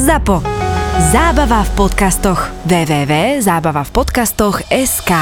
ZAPO. Zábava v podcastoch. www.zábavavpodcastoch.sk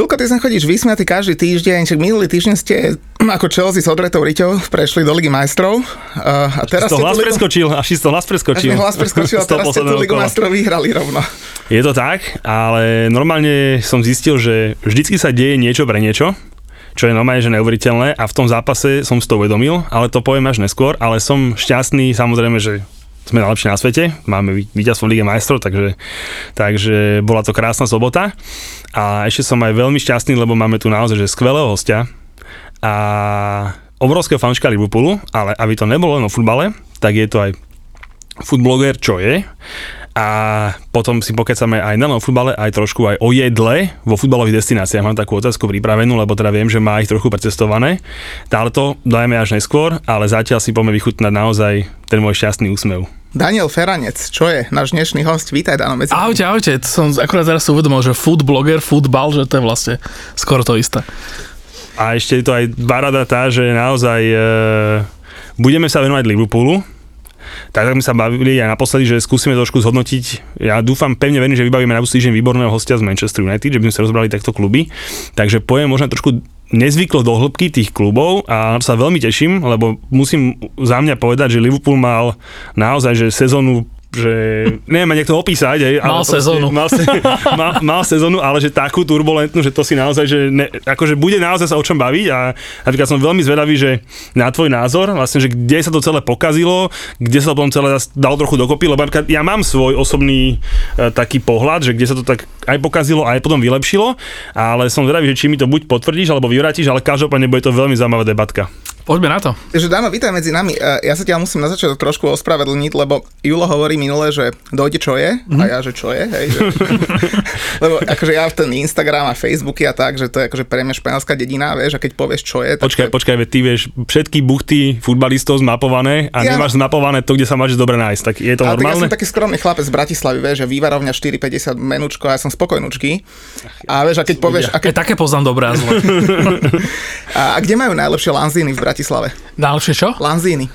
Julko, ty sem chodíš vysmiatý každý týždeň, čak minulý týždeň ste ako Chelsea s odretou riťou prešli do Ligy majstrov. Uh, a teraz to hlas Ligu- preskočil, až to hlas Až preskočil. mi hlas preskočil a teraz ste tú Ligu majstrov vyhrali rovno. Je to tak, ale normálne som zistil, že vždycky sa deje niečo pre niečo, čo je normálne, že neuveriteľné a v tom zápase som si to uvedomil, ale to poviem až neskôr, ale som šťastný samozrejme, že sme najlepší na svete, máme ví- víťazstvo v Lige majstrov, takže, takže bola to krásna sobota a ešte som aj veľmi šťastný, lebo máme tu naozaj že skvelého hostia a obrovského fanúšika Liverpoolu, ale aby to nebolo len o futbale, tak je to aj foodbloger, čo je. A potom si pokecame aj na futbale, aj trošku aj o jedle vo futbalových destináciách. Mám takú otázku pripravenú, lebo teda viem, že má ich trochu precestované. Ale to dajme až neskôr, ale zatiaľ si poďme vychutnať naozaj ten môj šťastný úsmev. Daniel Feranec, čo je náš dnešný host? Vítaj, Dano, medzi. Ahojte, ahojte, to som akurát teraz si uvedomil, že food blogger, futbal, že to je vlastne skoro to isté. A ešte je to aj barada tá, že naozaj e, budeme sa venovať Liverpoolu. Tak sme sa bavili aj naposledy, že skúsime trošku zhodnotiť. Ja dúfam, pevne verím, že vybavíme na týždeň výborného hostia z Manchester United, že by sme sa rozbrali takto kluby. Takže poviem možno trošku nezvyklo do hĺbky tých klubov a sa veľmi teším, lebo musím za mňa povedať, že Liverpool mal naozaj že sezónu že neviem ani to opísať. Ale Mal proste sezónu. Mal, se, mal, mal sezónu, ale že takú turbulentnú, že to si naozaj, že ne, akože bude naozaj sa o čom baviť a napríklad som veľmi zvedavý, že na tvoj názor, vlastne, že kde sa to celé pokazilo, kde sa to potom celé dalo trochu dokopy, lebo napríklad ja mám svoj osobný e, taký pohľad, že kde sa to tak aj pokazilo, aj potom vylepšilo, ale som zvedavý, že či mi to buď potvrdíš alebo vyvrátiš, ale každopádne bude to veľmi zaujímavá debatka. Poďme na to. Takže Dano, vítaj medzi nami. E, Ja sa ťa musím na začiatok trošku ospravedlniť, lebo Julo hovorí minule, že dojde čo je, Mhm. a ja, že čo je, hej. Že... lebo akože ja ten Instagram a Facebooky a tak, že to je akože pre mňa španielská dedina, vieš, a keď povieš čo je, tak Počkaj, počkaj, veď ty vieš všetky buchty futbalistov zmapované a Ja- nemáš zmapované to, kde sa máš dobre nájsť. Tak je to Ale tak ja normálne? som taký skromný chlapec z Bratislavy, vieš, že vývarovňa 4,50 menučko a ja som spokojnúčky. A vieš, a keď povieš, a, Aj keď, také poznám dobré a zlé. a, a kde majú najlepšie lanzíny v Bratislave? Najlepšie čo? Lanzíny.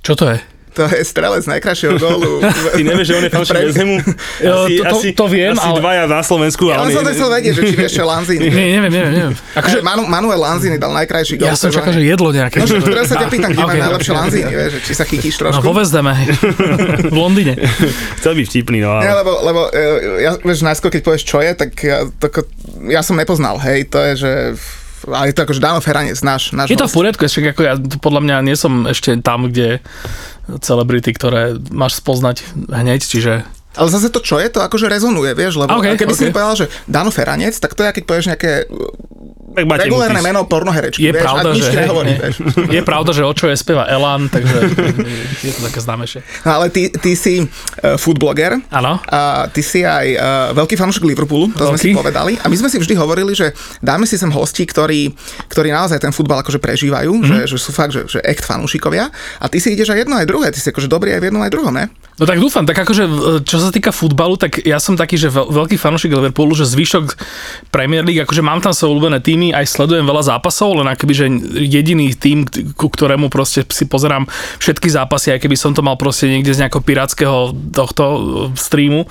Čo to je? To je strelec najkrajšieho gólu. Ty nevieš, že on je fanúšik Pre-? Jo, to- to- to viem, asi ale- dvaja na Slovensku. Ja ale som to chcel vedieť, že či vieš, čo Lanzini. Nie, neviem, neviem, neviem. Akože Manu, Manuel Lanzini dal najkrajší gól. ja som čakal, že jedlo nejaké. No, že teraz sa ťa pýtam, kde Ok, majú najlepšie ok, ok. Lanzini, vieš, že či sa chytíš No, trošku. vo Vezdeme, v Londýne. Chcel byť vtipný, no Nie, ale... lebo, lebo e, ja, vieš, najskôr keď povieš, čo je, tak ja, tak, ja som nepoznal, hej, to je, že ale je to akože Dano Feranec, náš, náš Je to host. v poriadku, ešte ako ja podľa mňa nie som ešte tam, kde celebrity, ktoré máš spoznať hneď, čiže Ale zase to, čo je, to akože rezonuje, vieš, lebo Ok, okay, keby si ok. mi povedal, že Dano Feranec, tak to je, keď povieš nejaké Tak máte regulérne mutis. meno pornoherečky, je vieš, pravda, a nič že, nehovorí, hej, vieš. je pravda, že o čo je spieva Elan, takže je to také známejšie. No, ale ty, ty si uh, foodbloger, Áno. A ty si aj uh, veľký fanúšik Liverpoolu, to sme si Veľký. povedali. A my sme si vždy hovorili, že dáme si sem hostí, ktorí, ktorí naozaj ten futbal akože prežívajú, Mhm. mm-hmm. že, že sú fakt, že, že echt fanúšikovia. A ty si ideš aj jedno, aj druhé. Ty si akože dobrý aj v jednom, aj druhom, ne? No tak dúfam, tak akože e, čo sa týka futbalu, tak ja som taký, že veľ, veľký fanúšik Liverpoolu, že zvyšok Premier League, akože mám tam svoje obľúbené týmy, aj sledujem veľa zápasov, len akoby, že jediný tým, ku ktorému proste si pozerám všetky zápasy, aj keby som to mal proste niekde z nejakého pirátskeho tohto e, streamu,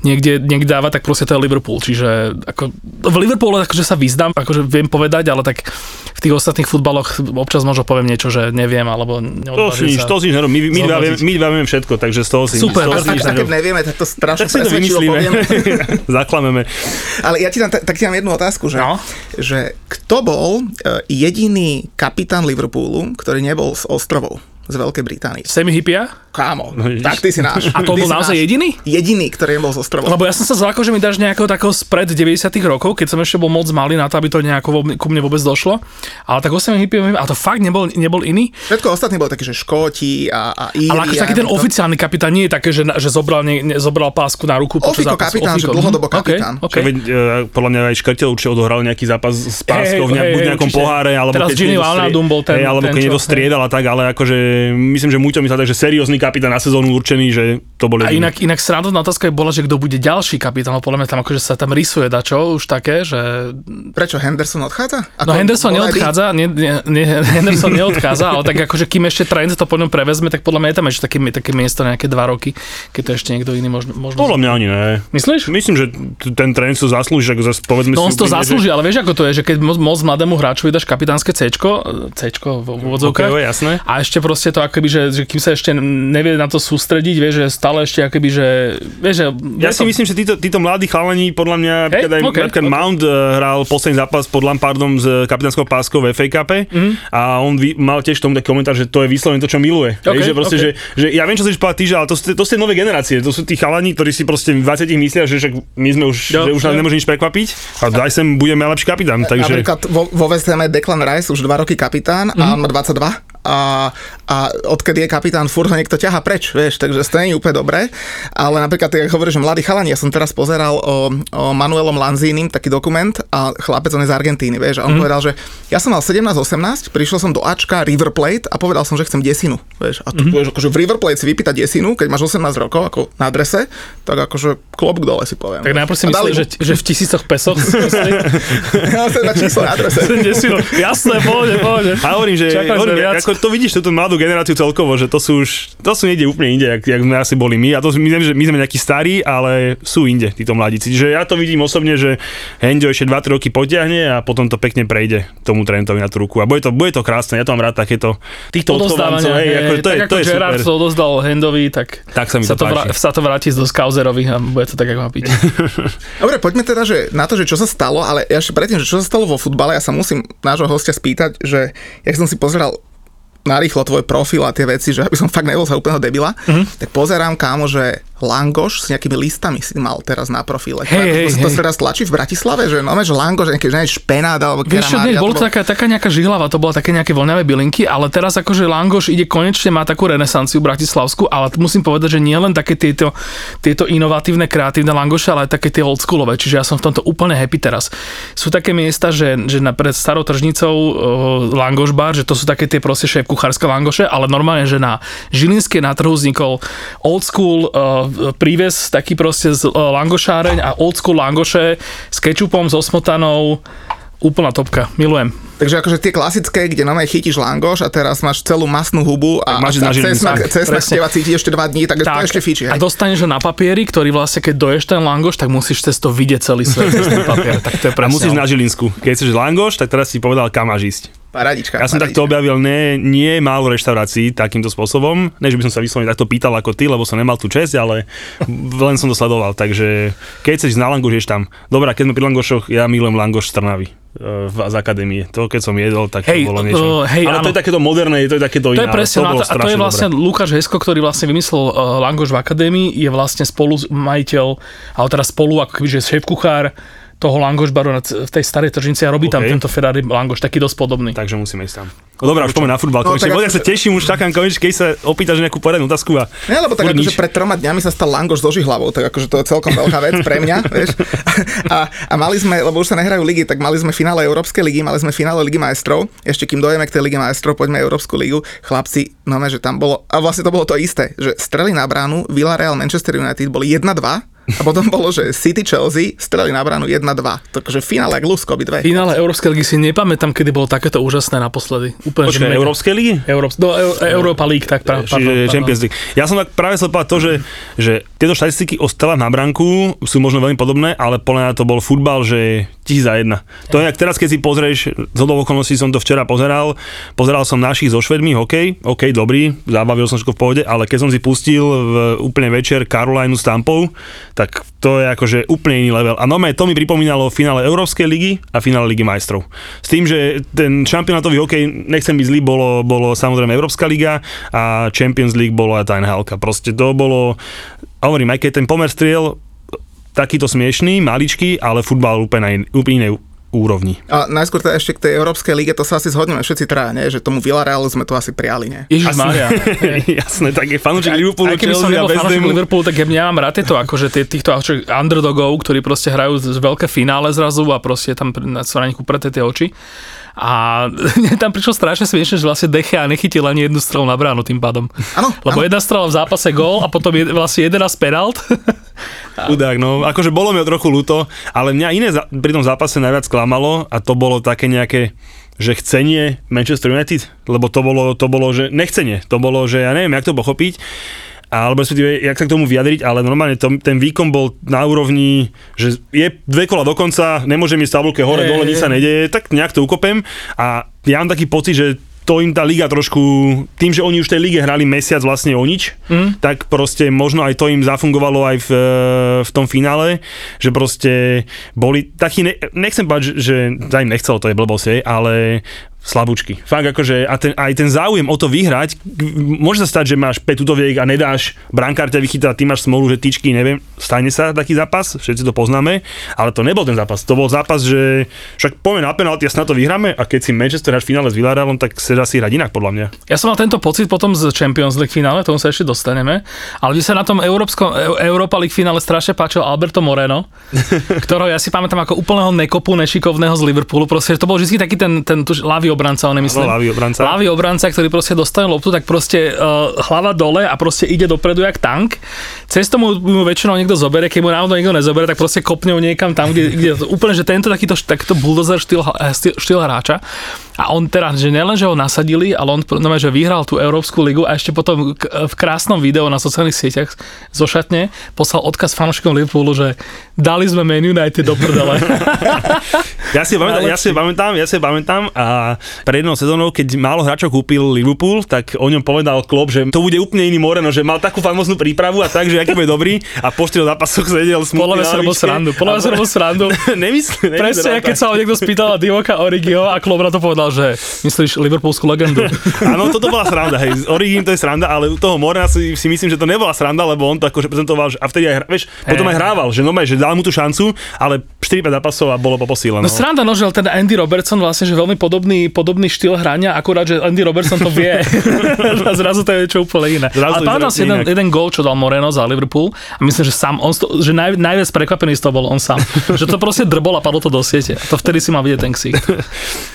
niekde, niekde dáva, tak proste to je Liverpool. Čiže ako, v Liverpoole akože sa vyznám, akože viem povedať, ale tak v tých ostatných futbaloch občas možno poviem niečo, že neviem, alebo To si sa. to si. My, my, dva vieme, my dva vieme všetko, takže z toho si Super, z toho A si tak, nerobí. nevieme, tak to strašne Tak si to vymyslíme. Zaklameme. Ale ja ti dám, tak ti dám jednu otázku, že, No. že kto bol uh, jediný kapitán Liverpoolu, ktorý nebol z ostrovov? z Veľkej Británie. Semi hippia? Kámo, No tak ty si náš. A to bol naozaj náš. jediný? Jediný, ktorý nebol z ostrovov. Lebo ja som sa zlákol, že mi dáš nejakého takého spred 90 rokov, keď som ešte bol moc malý na to, aby to nejako vo- ku mne vôbec došlo. Ale tak 8 hippies, a to fakt nebol, nebol iný. Všetko ostatní boli také, že Škóti a, a Íri. Ale akože a taký ten to- oficiálny kapitán nie je také, že, že zobral, nie, ne, zobral pásku na ruku Ofiko kapitán, že dlhodobo Mhm, kapitán. Okay, Okay. Veď, e, podľa mňa aj Škrtel určite odohral nejaký zápas s Páskou v nejak, buď hej, nejakom určite. poháre, alebo Teraz keď Gini niekto strie- Wijnaldum bol ten- alebo keď tak, ale akože myslím, že Muťo myslel tak, že seriózny kapitán na sezónu určený, že to bol A inak, inak srandovná otázka by bola, že kto bude ďalší kapitán, lebo podľa mňa tam akože sa tam rysuje dačo už také, že... Prečo Henderson odchádza? No Henderson neodchádza, nie, nie, nie, Henderson neodchádza, ale tak akože kým ešte Trent to po ňom prevezme, tak podľa mňa je tam ešte také, také miesto na nejaké dva roky, keď to ešte niekto iný možno... možno Podľa mňa ani ne. Myslíš? Myslím, že ten trend to zaslúži, ako zase povedzme No on si to zaslúži, ale vieš ako to je, že keď mo- moc mladému hráčovi dáš kapitánske C, C v úvodzovkách, jasné. a ešte proste to akoby, že, že kým sa ešte nevie na to sústrediť, vieš, že stále ešte akoby, že, vieš, že... Ja si to- myslím, že títo, títo mladí chalani, podľa mňa, Hej, keď aj okay, napríklad okay. Mount uh, hral posledný zápas pod Lampardom s kapitánskou páskou v FA Cup Mhm. a on vy, mal tiež tomu taký komentár, že to je vyslovene to, čo miluje. Okay, Hej, že proste, okay. že, že, ja viem, čo si povedať ty, že ale to, to sú tie nové generácie, to sú tí chalani, ktorí si proste v 20 myslia, že však my sme už, Jo, že už nás nemôže nič prekvapiť a daj sem budeme lepší kapitán, takže... Napríklad vo, vo West Ham je Declan Rice už 2 roky kapitán a on má 22 a, a odkedy je kapitán, furt ho niekto ťaha preč, vieš, takže to nie je úplne dobré. Ale napríklad, jak hovoríš, že mladí chalani, ja som teraz pozeral o, o Manuelom Lanzínim taký dokument a chlapec, on je z Argentíny, vieš, a on povedal, že ja som mal 17-18, prišiel som do Ačka River Plate a povedal som, že chcem desinu, vieš, a tu vieš, akože v River Plate si vypýtať desinu, keď máš 18 rokov, ako na adrese, tak akože klobúk dole si poviem. Tak najprv si myslel, že, že v tisícoch pesoch Ja som na číslo na adrese. desinu. Jasné, pohode, pohode. A hovorím, že Čakali hovorím, viac. To vidíš, túto mladú generáciu celkovo, že to sú už, to sú niekde úplne inde, jak, jak sme asi boli my. A to my, že my sme nejakí starí, ale sú inde títo mladíci. Čiže ja to vidím osobne, že Hendio ešte 2-3 roky potiahne a potom to pekne prejde tomu Trentovi na tú ruku. A bude to, bude to krásne, ja to mám rád takéto, týchto odchovancov, hej, ako, to, tak je, ako to je Gerard super. to odozdal Hendovi, tak, Tak sa mi sa, to páči. sa to vráti do Skauzerovi a bude to tak, ako má byť. Dobre, poďme teda že na to, že čo sa stalo, ale ja ešte predtým, že čo sa stalo vo futbale, ja sa musím nášho hostia spýtať, že jak som si pozeral narýchlo tvoj profil a tie veci, že aby som fakt nebol sa úplného debila, Mhm. mm-hmm. tak pozerám kámo, že Langoš s nejakými listami si mal teraz na profile. Hej, hej, to, to, hej. sa teraz tlačí v Bratislave, že no, že Langoš, nejaký, že špenát alebo Vieš nie, bolo to to taká, taká nejaká žihlava, to bola také nejaké voľnavé bylinky, ale teraz akože Langoš ide konečne, má takú renesanciu bratislavskú, ale musím povedať, že nie len také tieto, tieto inovatívne, kreatívne Langoše, ale aj také tie oldschoolové, čiže ja som v tomto úplne happy teraz. Sú také miesta, že, že na pred starou tržnicou uh, Langoš bar, že to sú také tie proste šéf kuchárske Langoše, ale normálne, že na Žilinskej na trhu vznikol old school uh, príves, taký proste z uh, langošáreň a old school langoše s kečupom, so smotanou, úplná topka, milujem. Takže akože tie klasické, kde na chytíš langoš a teraz máš celú masnú hubu a, Tak máš a cesnak, Tak, cesnak presne. z teba cíti ešte dva dní, tak, to ešte fíči. a hej? dostaneš ho na papieri, ktorý vlastne keď doješ ten langoš, tak musíš cez to vidieť celý svet, cez ten papier. Tak to je A musíš na Žilinsku. Keď chceš langoš, tak teraz si povedal, kam máš ísť. Paradička. Ja som paradička. takto objavil nie, nie málo reštaurácií takýmto spôsobom. Ne, že by som sa vyslovene takto pýtal ako ty, lebo som nemal tú česť, ale len som to sledoval. Takže keď chceš na langoš, ješ tam. Dobrá, keď sme pri langošoch, ja milujem langoš z Trnavy e, v, z akadémie. To keď som jedol, tak Hej, to bolo niečo. uh, hej, ale to áno. je takéto moderné, to je takéto To je iné. presne, to, to, bolo a to je vlastne dobré. Lukáš Hesko, ktorý vlastne vymyslel uh, Langoš v akadémii, je vlastne spolu majiteľ, ale teraz spolu ako keby, že šéf kuchár toho Langoš baru na c- v tej starej tržnici a robí tam OK. tento Ferrari Langoš, taký dosť podobný. Takže musíme ísť tam. Dobrá, už poďme na futbal. No, Konečne, tak ako- sa teším, už čakám konečne, keď sa opýtaš nejakú poriadnu otázku a Nie, lebo tak akože pred troma dňami sa stal langoš so žihlavou, tak akože to je celkom veľká vec pre mňa, vieš. A, a mali sme, lebo už sa nehrajú ligy, tak mali sme finále Európskej ligy, mali sme finále Ligy majstrov. Ešte kým dojeme k tej Lige majstrov, poďme Európsku ligu. Chlapci, no že tam bolo, a vlastne to bolo to isté, že strely na bránu, Villarreal, Manchester United boli 1-2 a potom bolo, že City Chelsea streli na bránu 1-2. Takže finále, jak Lusko, by dve. Finále Európskej ligy si nepamätám, kedy bolo takéto úžasné naposledy. Úplne, mega. Európskej ligy? Európs, do Eu- Európa League, tak pra, pardon, pardon. Champions League. Ja som tak práve chcel povedať to, že, že tieto štatistiky o strelách na branku sú možno veľmi podobné, ale podľa mňa to bol futbal, že tisíc za jedna. To je, teraz, keď si pozrieš, z okolností som to včera pozeral, pozeral som našich so Švedmi, hokej, OK, dobrý, zabavil som všetko v pohode, ale keď som si pustil v úplne večer Carolinu s Tampou, tak to je akože úplne iný level. A normálne to mi pripomínalo finále Európskej ligy a finále Ligy majstrov. S tým, že ten šampionátový hokej, nechcem byť zlý, bolo, bolo samozrejme Európska liga a Champions League bolo aj tá nhl Proste to bolo, hovorím, aj keď ten pomer striel takýto smiešný, maličký, ale futbal úplne úplne úrovni. A najskôr teda ešte k tej Európskej lige, to sa asi zhodneme všetci traja, nie? Že tomu Villarealu sme to asi prijali, nie? Ježiš Maria. Jasné, tak je fanúčik Liverpoolu, som Chelsea a nebol Hamu. Liverpoolu, tak ja, mám rád tieto, akože tie, týchto akože underdogov, ktorí proste hrajú z veľké finále zrazu a proste tam na- sú na nich upreté tie oči. A mne tam prišlo strašne smiešne, že vlastne Deche a nechytil ani jednu strelu na bránu tým pádom. Áno, Lebo áno. jedna strela v zápase gól a potom je, vlastne 11 penalt. Chudák, no. Akože bolo mi trochu ľúto, ale mňa iné za, pri tom zápase najviac klamalo a to bolo také nejaké že chcenie Manchester United, lebo to bolo, to bolo, že nechcenie, to bolo, že ja neviem, jak to pochopiť, alebo respektíve, jak sa k tomu vyjadriť, ale normálne to, ten výkon bol na úrovni, že je dve kola do konca, nemôžem ísť tabulke hore, Hej, dole, nič sa nedeje, tak nejak to ukopem a ja mám taký pocit, že to im tá liga trošku, tým, že oni už v tej lige hrali mesiac vlastne o nič, mm. tak proste možno aj to im zafungovalo aj v, e, v tom finále, že proste boli takí, ne, nechcem povedať, že, že za im nechcelo, to je blbosť, ale slabúčky. Fakt akože a ten, aj ten záujem o to vyhrať, môže sa stať, že máš 5 útoviek a nedáš, brankár ťa vychytá, ty máš smolu, že tyčky, neviem, stane sa taký zápas, všetci to poznáme, ale to nebol ten zápas, to bol zápas, že však poďme na penalty a snad to vyhráme a keď si Manchester hráš v finále s Villarrealom, tak sa dá si hrať inak podľa mňa. Ja som mal tento pocit potom z Champions League finále, tomu sa ešte dostaneme, ale mne sa na tom Európskom, Eu- Europa League finále strašne páčil Alberto Moreno, ktorého ja si pamätám ako úplného nekopu, nešikovného z Liverpoolu, proste, to bol vždy taký ten, ten tuž, ľavý obranca, on nemyslím. ľavý obranca. Ľavý obranca, ktorý proste dostane loptu, tak proste uh, hlava dole a proste ide dopredu jak tank. Cez tomu mu väčšinou niekto zobere, keď mu náhodou niekto nezobere, tak proste kopne ho niekam tam, kde, kde úplne, že tento takýto, takýto bulldozer štýl, eh, štýl, štýl hráča. A on teraz, že nielen, že ho nasadili, ale on no, že vyhral tú Európsku ligu a ešte potom k- v krásnom videu na sociálnych sieťach zo šatne poslal odkaz fanúšikom Liverpoolu, že dali sme Man United do prdele. Ja si pamätám, ja si pamätám, ja si pamätám a pred jednou sezónou, keď málo hráčov kúpil Liverpool, tak o ňom povedal Klopp, že to bude úplne iný Moreno, že mal takú famoznú prípravu a tak, že aký bude dobrý a po štyroch zápasoch sedel smutný na sa robil srandu, mňa sa robil srandu. Nemyslím, Presne, teda keď sa ho niekto spýtal Divoka Origio a Klopp na to povedal, že myslíš liverpoolskú legendu. Áno, toto bola sranda, hej, Origin to je sranda, ale u toho Morena si, si myslím, že to nebola sranda, lebo on to akože prezentoval, že, a vtedy aj, hra- vieš, potom aj hrával, že normálne, že dal mu tú šancu, ale 4-5 zápasov a bolo po posíle. No sranda, no, že ten Andy Robertson vlastne, že veľmi podobný, podobný štýl hrania, akurát, že Andy Robertson to vie. a zrazu to je niečo úplne iné. Zrazu Ale pamätám si jeden, jeden gól, čo dal Moreno za Liverpool a myslím, že sám, on, sto- že naj, najviac prekvapený z toho bol on sám. že to proste drbol a padlo to do siete. A to vtedy si mal vidieť ten ksík.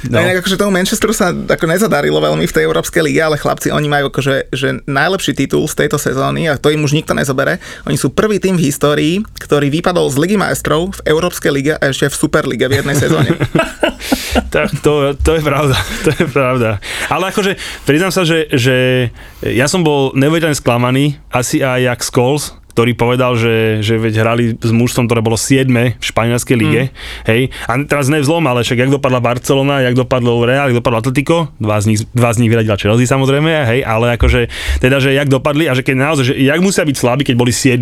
No. Inak akože tomu Manchesteru sa ako nezadarilo veľmi v tej Európskej lige, ale chlapci, oni majú akože že najlepší titul z tejto sezóny a to im už nikto nezobere. Oni sú prvý tým v histórii, ktorý vypadol z Ligy majstrov v Európskej lige a ešte v Superlige v jednej sezóne. Tak to, to je pravda, to je pravda. Ale akože, priznám sa, že, že ja som bol neuveriteľne sklamaný, asi aj jak Scholes, ktorý povedal, že, že veď hrali s mužstvom, ktoré bolo 7 v španielskej lige, mm. hej, a teraz nevzlom, ale však jak dopadla Barcelona, jak dopadlo Real, jak dopadlo Atletico, dva z nich, dva z nich vyradila Chelsea samozrejme, hej, ale akože, teda, že jak dopadli a že keď naozaj, že jak musia byť slabí, keď boli 7,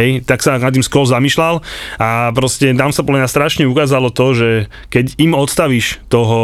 hej, tak sa nad tým Scholes zamýšľal a proste tam sa podľa mňa strašne ukázalo to, že keď im odstavíš toho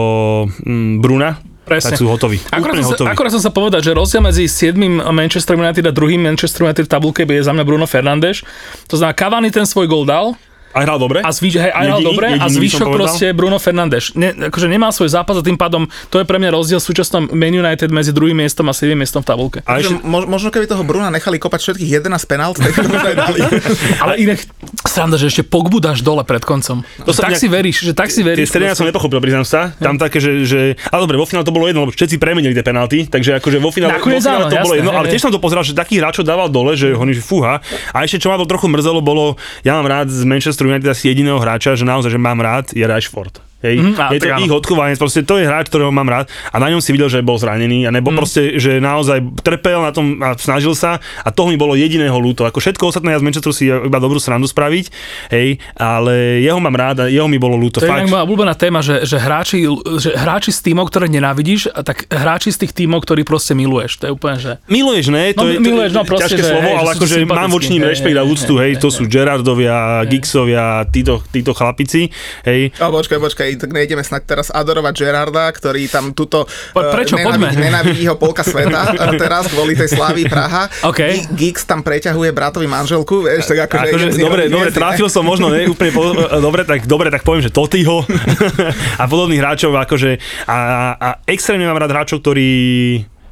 mm, Bruna, Presne. tak sú hotoví. Akorát som, sa, hotoví. akorát som sa povedať, že rozdiel medzi 7. Manchester United a druhým Manchester United v tabulke je za mňa Bruno Fernández. To znamená, Cavani ten svoj gol dal, A hral dobre? A zvyš, hej, aj hral Jediný- dobre a jediný som zvyšok proste Bruno Fernández. Ne, akože nemá svoj zápas a tým pádom to je pre mňa rozdiel v súčasnom Man United medzi druhým miestom a 7. miestom v tabulke. A Že ešte, mož, možno keby toho Bruna nechali kopať všetkých 11 penalt, tak to aj dali. Ale inak, sranda, že ešte Pogbu dáš dole pred koncom. To sa tak nejak- si veríš, že tak si Tie veríš. stredy som nepochopil, priznám sa. Tam také, že, že... Ale dobre, vo finále to bolo jedno, lebo všetci premenili tie penalty, takže akože vo finále, vo finále to bolo jedno, hej, ale tiež som to pozeral, že takých hráčov dával dole, že že fúha. A ešte čo ma to trochu mrzelo, bolo, ja mám rád z Manchester United asi jediného hráča, že naozaj, že mám rád, je Rashford. Hej, Mhm, á, je to áno. ich odchovanec, proste to je hráč, ktorého mám rád a na ňom si videl, že bol zranený a nebo Mhm. proste, že naozaj trpel na tom a snažil sa a toho mi bolo jediného ľúto. Ako všetko ostatné ja z Manchesteru si iba dobrú srandu spraviť, hej, ale jeho mám rád a jeho mi bolo ľúto. To je fakt. inak moja obľúbená téma, že, že, hráči, že hráči z tímov, ktoré nenávidíš, a tak hráči z tých tímov, ktorí proste miluješ. To je úplne, že... Miluješ, ne? No, To je, to miluješ, no, je proste, ťažké že, slovo, hej, ale akože mám voči ním rešpekt a úctu, hej, to sú Gerardovia, Gixovia, títo, títo chlapici, hej. A počkaj, počkaj, tak nejdeme snať teraz adorovať Gerarda, ktorý tam tuto Po- prečo? eh, Poďme. nenávidí, nenávidí ho polka sveta teraz kvôli tej slávy Praha. OK. Gi- Gix tam preťahuje bratovi manželku, vieš, tak akože... Akože, dobre, dobre, trafil som možno, ne, úplne po, dobre, tak, dobre, tak poviem, že Totyho a podobných hráčov, akože, a, a extrémne mám rád hráčov, ktorí,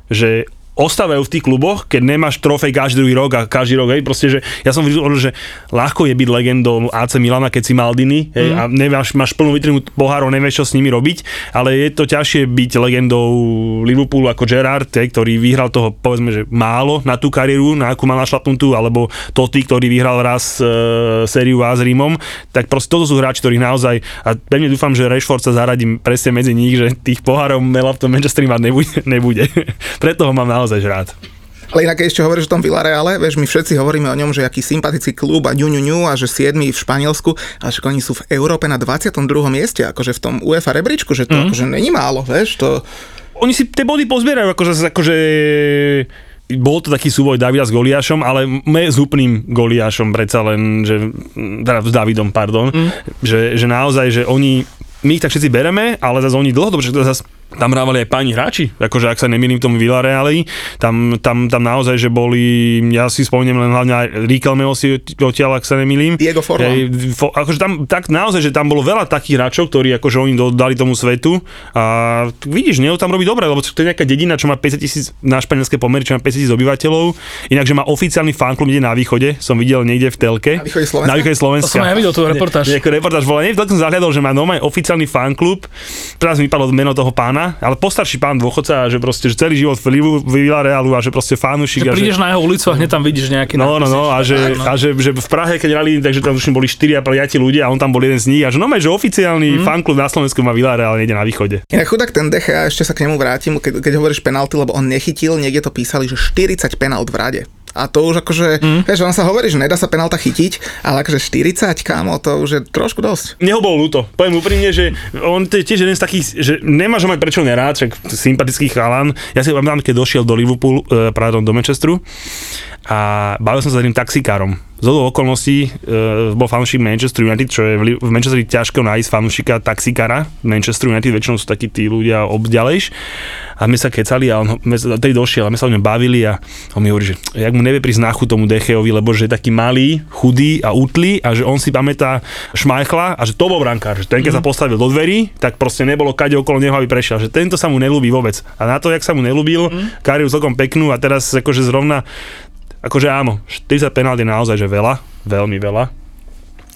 že ostávajú v tých kluboch, keď nemáš trofej každý druhý rok a každý rok, hej, proste, že ja som videl, že ľahko je byť legendou AC Milana, keď si Maldini, hej, mm. a nemáš, máš plnú vitrinu pohárov, nevieš, čo s nimi robiť, ale je to ťažšie byť legendou Liverpoolu ako Gerard, hej, ktorý vyhral toho, povedzme, že málo na tú kariéru, na akú mal našlapnutú, alebo Totti, ktorý vyhral raz e, sériu A s Rímom, tak proste toto sú hráči, ktorých naozaj, a pevne dúfam, že Rashford sa zaradím presne medzi nich, že tých pohárov Mela v tom Manchesteri mať nebude. nebude. Preto ho mám naozaj naozaj rád. Ale inak ešte hovoríš o tom Villareale, vieš, my všetci hovoríme o ňom, že aký sympatický klub a ňu, ňu, ňu a že 7 v Španielsku, ale že oni sú v Európe na 22. mieste, akože v tom UEFA rebríčku, že to mm. akože není málo, vieš, to... Oni si tie body pozbierajú, akože, akože bol to taký súboj Davida s Goliášom, ale me s úplným Goliášom predsa len, že, teda s Davidom, pardon, mm. že, že naozaj, že oni, my ich tak všetci bereme, ale zase oni dlhodobo, že zase tam hrávali aj páni hráči, akože ak sa nemýlim tomu Villareali, tam, tam, tam naozaj, že boli, ja si spomínam len hlavne aj Riquelmeho si odtiaľ, ak sa nemýlim. Diego Forlan. Hej, fo, akože tam, tak naozaj, že tam bolo veľa takých hráčov, ktorí akože oni dali tomu svetu a vidíš, nie, tam robí dobre, lebo to je nejaká dedina, čo má 50 tisíc na španielské pomery, čo má 50 tisíc obyvateľov, inak, že má oficiálny fanklub niekde na východe, som videl niekde v telke. Na východe Slovenska? Na východe Slovenska. To som aj videl tú reportáž. Nie, reportáž bola, nie, som zahľadol, že má normálne oficiálny fanklub, teraz mi vypadlo meno toho pána, ale postarší pán dôchodca že proste že celý život v Villarealu a že proste fanúšik. Že prídeš že, na jeho ulicu a hneď tam vidíš nejaký No, no, no, a že, a že, že, v Prahe, keď hrali, takže tam už boli 4 a 5 ľudia a on tam bol jeden z nich a že no že oficiálny mm. fanklub na Slovensku má Villareal niekde na východe. Inak chudák ten Decha, ešte sa k nemu vrátim, keď, keď hovoríš penalty, lebo on nechytil, niekde to písali, že 40 penalt v rade. A to už akože, mm. vieš, on sa hovorí, že nedá sa penálta chytiť, ale akože 40, kámo, to už je trošku dosť. Neho bol ľúto. Poviem úprimne, že on to je tiež jeden z takých, že nemáš ho mať prečo nerád, však sympatický chalan. Ja si pamätám, keď došiel do Liverpoolu, eh, pardon, do Manchesteru a bavil som sa s jedným taxikárom z okolností uh, bol fanúšik Manchester United, čo je v, Manchesteri ťažko nájsť fanúšika taxikára. Manchester United väčšinou sú takí tí ľudia obďalejš. A my sa kecali a on tedy došiel a my sa o ňom bavili a on mi hovorí, že jak mu nevie prísť náchu tomu Decheovi, lebo že je taký malý, chudý a útly a že on si pamätá Šmajchla a že to bol brankár, že ten keď mm. sa mhm. postavil do dverí, tak proste nebolo kade okolo neho, aby prešiel, že tento sa mu nelúbi vôbec. A na to, jak sa mu nelúbil, mm. kariéru celkom peknú a teraz akože zrovna Akože áno, 40 penalt je naozaj že veľa, veľmi veľa.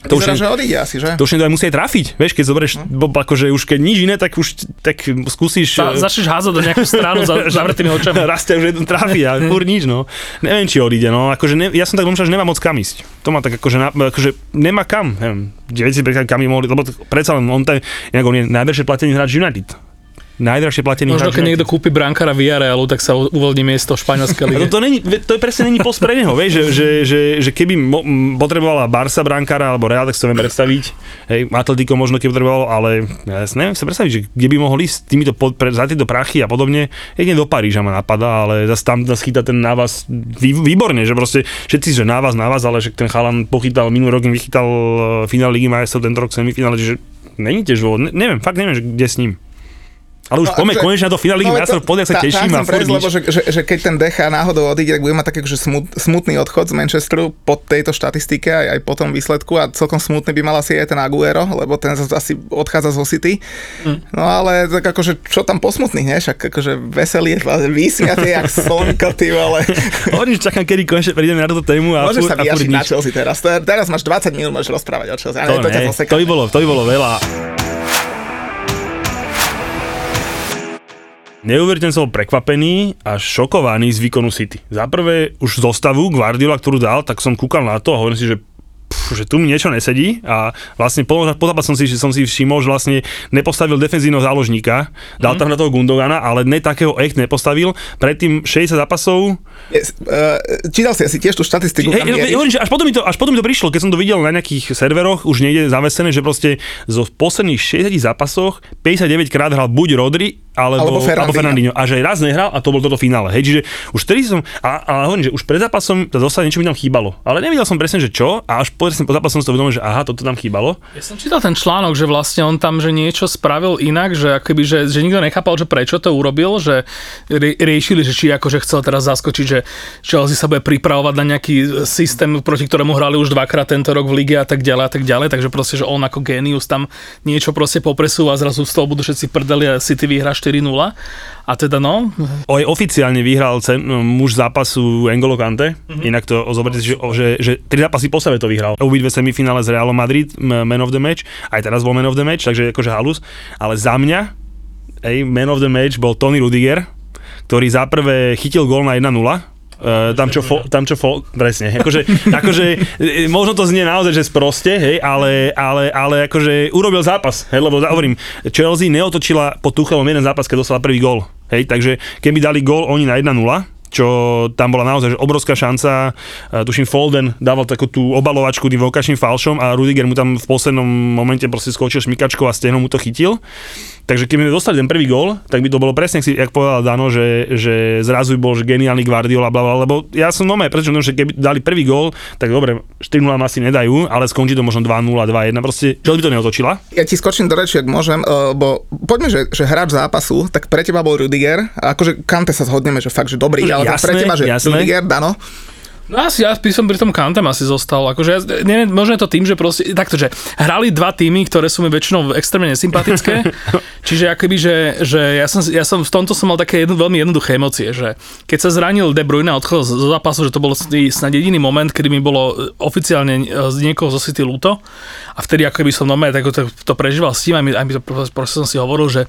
To už, že odíde asi, že? To už aj musí trafiť, vieš, keď zoberieš, hm. akože už keď nič iné, tak už tak skúsiš... Sa, eh, začneš házať do nejakú stranu za zavretými očami. Raz ťa už jeden trafí a fur nič, no. Neviem, či odíde, no. Akože ne, ja som tak pomýšľal, že nemá moc kam ísť. To má tak akože, na, akože nemá kam, neviem, 90 kam mohli, lebo predsa len on, ten, inak on je najväčšie platený hráč United najdražšie platený Možno keď niekto kúpi brankára Villarealu, tak sa uvoľní miesto v španielskej lige. to, to, není, to je presne není post pre neho, vieš, že, že, že, že, keby mo, potrebovala Barca brankára alebo Real, tak si to viem predstaviť. Hej, Atletico možno keby potreboval, ale ja si neviem sa predstaviť, že kde by mohol ísť týmito pod, pre, za tieto prachy a podobne. Jedine do Paríža ma napadá, ale zase tam zase chytá ten návaz vý, výborne, že proste všetci, že návaz, návaz, ale že ten chalan pochytal minulý rok, vychytal e, finál ligy majstrov, tento rok semifinále, že není tiež dôvod, neviem, fakt neviem, že kde s ním. Ale už no, poďme konečne na to finále ligy no, majstrov, poďme sa teším. a prejsť, lebo že, že, že, keď ten Decha náhodou odíde, tak bude mať taký že smut, smutný odchod z Manchesteru po tejto štatistike aj, aj po tom výsledku a celkom smutný by mal asi aj ten Aguero, lebo ten asi odchádza zo City. Mm. No ale tak akože čo tam posmutný, ne? Však akože veselý, vysmiatý jak slnko, ty vole. Hovorím, čakám, kedy konečne prídeme na túto tému. A Môžeš sa vyjašiť na Chelsea teraz. Teraz máš 20 minút, môžeš rozprávať o Chelsea. To, ne, to, to, by bolo, to by bolo veľa. Neuveriteľne som bol prekvapený a šokovaný z výkonu City. Za prvé, už zostavu Guardiola, ktorú dal, tak som kúkal na to a hovorím si, že že tu mi niečo nesedí a vlastne po, po som si, som si všimol, že vlastne nepostavil defenzívneho záložníka, dal mm. tam na toho Gundogana, ale ne takého echt nepostavil. Predtým 60 zápasov. Yes, uh, čítal si asi tiež tú štatistiku. Či, hej, hovorím, že až potom, mi to, až potom mi to prišlo, keď som to videl na nejakých serveroch, už niekde zavesené, že proste zo posledných 60 zápasoch 59 krát hral buď Rodri, alebo, alebo, Fernandinho. alebo Fernandinho. A že raz nehral a to bol toto finále. Hej, čiže už vtedy som, a, ale hovorím, že už pred zápasom to zase niečo mi tam chýbalo. Ale nevidel som presne, že čo a až po, po zápasom som to uvedomil, že aha, toto tam chýbalo. Ja som čítal ten článok, že vlastne on tam, že niečo spravil inak, že akoby, že, že nikto nechápal, že prečo to urobil, že rie, riešili, že či akože chcel teraz zaskočiť, že Chelsea sa bude pripravovať na nejaký systém, proti ktorému hrali už dvakrát tento rok v lige a tak ďalej a tak ďalej, takže proste, že on ako genius tam niečo proste popresúva a zrazu z toho budú všetci prdeli a City vyhra 4 4-0. A teda no, Oj, oficiálne vyhral cen, muž zápasu Engolo Kante, Mhm. inak to zoberte si, že, že, že tri zápasy po sebe to vyhral. Obidve semifinále z Realom Madrid, man of the match, aj teraz bol man of the match, takže akože halus. Ale za mňa, ej, man of the match bol Tony Rudiger, ktorý za prvé chytil gól na 1-0, Uh, tam čo, fo, tam čo fo, presne, akože, akože e, možno to znie naozaj, že sproste, hej, ale, ale, ale akože urobil zápas, hej, lebo hovorím, Chelsea neotočila po Tuchelom jeden zápas, keď dostala prvý gól, hej, takže keby dali gól oni na 1-0, čo tam bola naozaj obrovská šanca. Tuším, Folden dával takú tú obalovačku tým vokačným falšom a Rudiger mu tam v poslednom momente proste skočil šmikačkou a stehnom mu to chytil. Takže keby sme dostali ten prvý gól, tak by to bolo presne, si, jak povedal Dano, že, že zrazu bol že geniálny Guardiola, bla, bla, lebo ja som normálne presvedčený, že keby dali prvý gól, tak dobre, 4-0 nám asi nedajú, ale skončí to možno 2-0, 2-1, proste, čo by to neotočila. Ja ti skočím do reči, ak môžem, eh, bo poďme, že, že hráč zápasu, tak pre teba bol Rudiger, akože Kante sa zhodneme, že fakt, že dobrý, ale tak pre Jasné, teba, že jasné. Rudiger, Dano, No asi ja by som pri tom Kantem asi zostal. Akože ja, neviem, možno je to tým, že proste, takto, že hrali dva týmy, ktoré sú mi väčšinou extrémne nesympatické, čiže akoby, že, že ja, som, ja som v tomto som mal také jedno, veľmi jednoduché emócie, že keď sa zranil De Bruyne a odchodil zo zápasu, že to bol snad jediný moment, kedy mi bolo e, oficiálne z niekoho zo City ľúto a vtedy akoby som normálne tak to, to prežíval s tým a mi, a to proste som si hovoril, že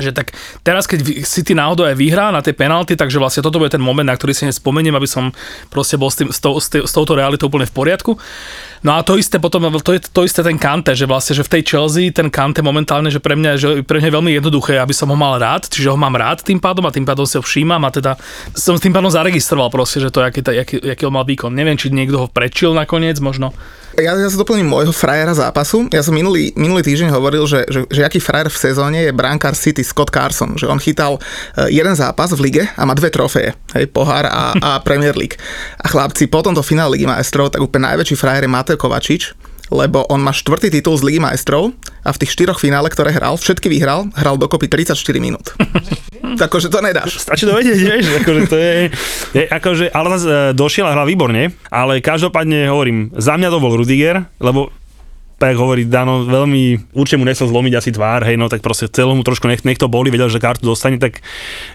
že tak teraz, keď City náhodou aj vyhrá na tej penalty, takže vlastne toto bude ten moment, na ktorý si nespomeniem, aby som proste bol s, tým, s, tou, s, tý, s touto realitou úplne v poriadku. No a to isté potom, to je to isté ten Kante, že vlastne, že v tej Chelsea ten Kante momentálne, že pre mňa, že pre mňa je veľmi jednoduché, aby som ho mal rád, čiže ho mám rád tým pádom a tým pádom si ho všímam a teda som tým pádom zaregistroval proste, že to, aký, aký, aký on mal výkon. Neviem, či niekto ho prečil nakoniec, možno. Ja, ja sa doplním môjho frajera zápasu. Ja som minulý, minulý týždeň hovoril, že, že, že aký frajer v sezóne je brankár City Scott Carson, že on chytal eh, jeden zápas v lige a má dve trofeje, hej, pohár a, a Premier League. A chlapci, po tomto finále Ligy majstrov, tak úplne najväčší frajer je Mateo Kovačič, lebo on má štvrtý titul z Ligy majstrov a v tých štyroch finále, ktoré hral, všetky vyhral, hral dokopy 34 minút. Takže to nedáš. Stačí to vedieť, vieš, akože to je, je akože, ale zase e, došiel a hral výborne, ale každopádne hovorím, za mňa to bol Rudiger, lebo tak hovorí Dano, veľmi, určite mu nechcel zlomiť asi tvár, hej, no tak proste celé mu trošku nech, nech to boli, vedel, že kartu dostane, tak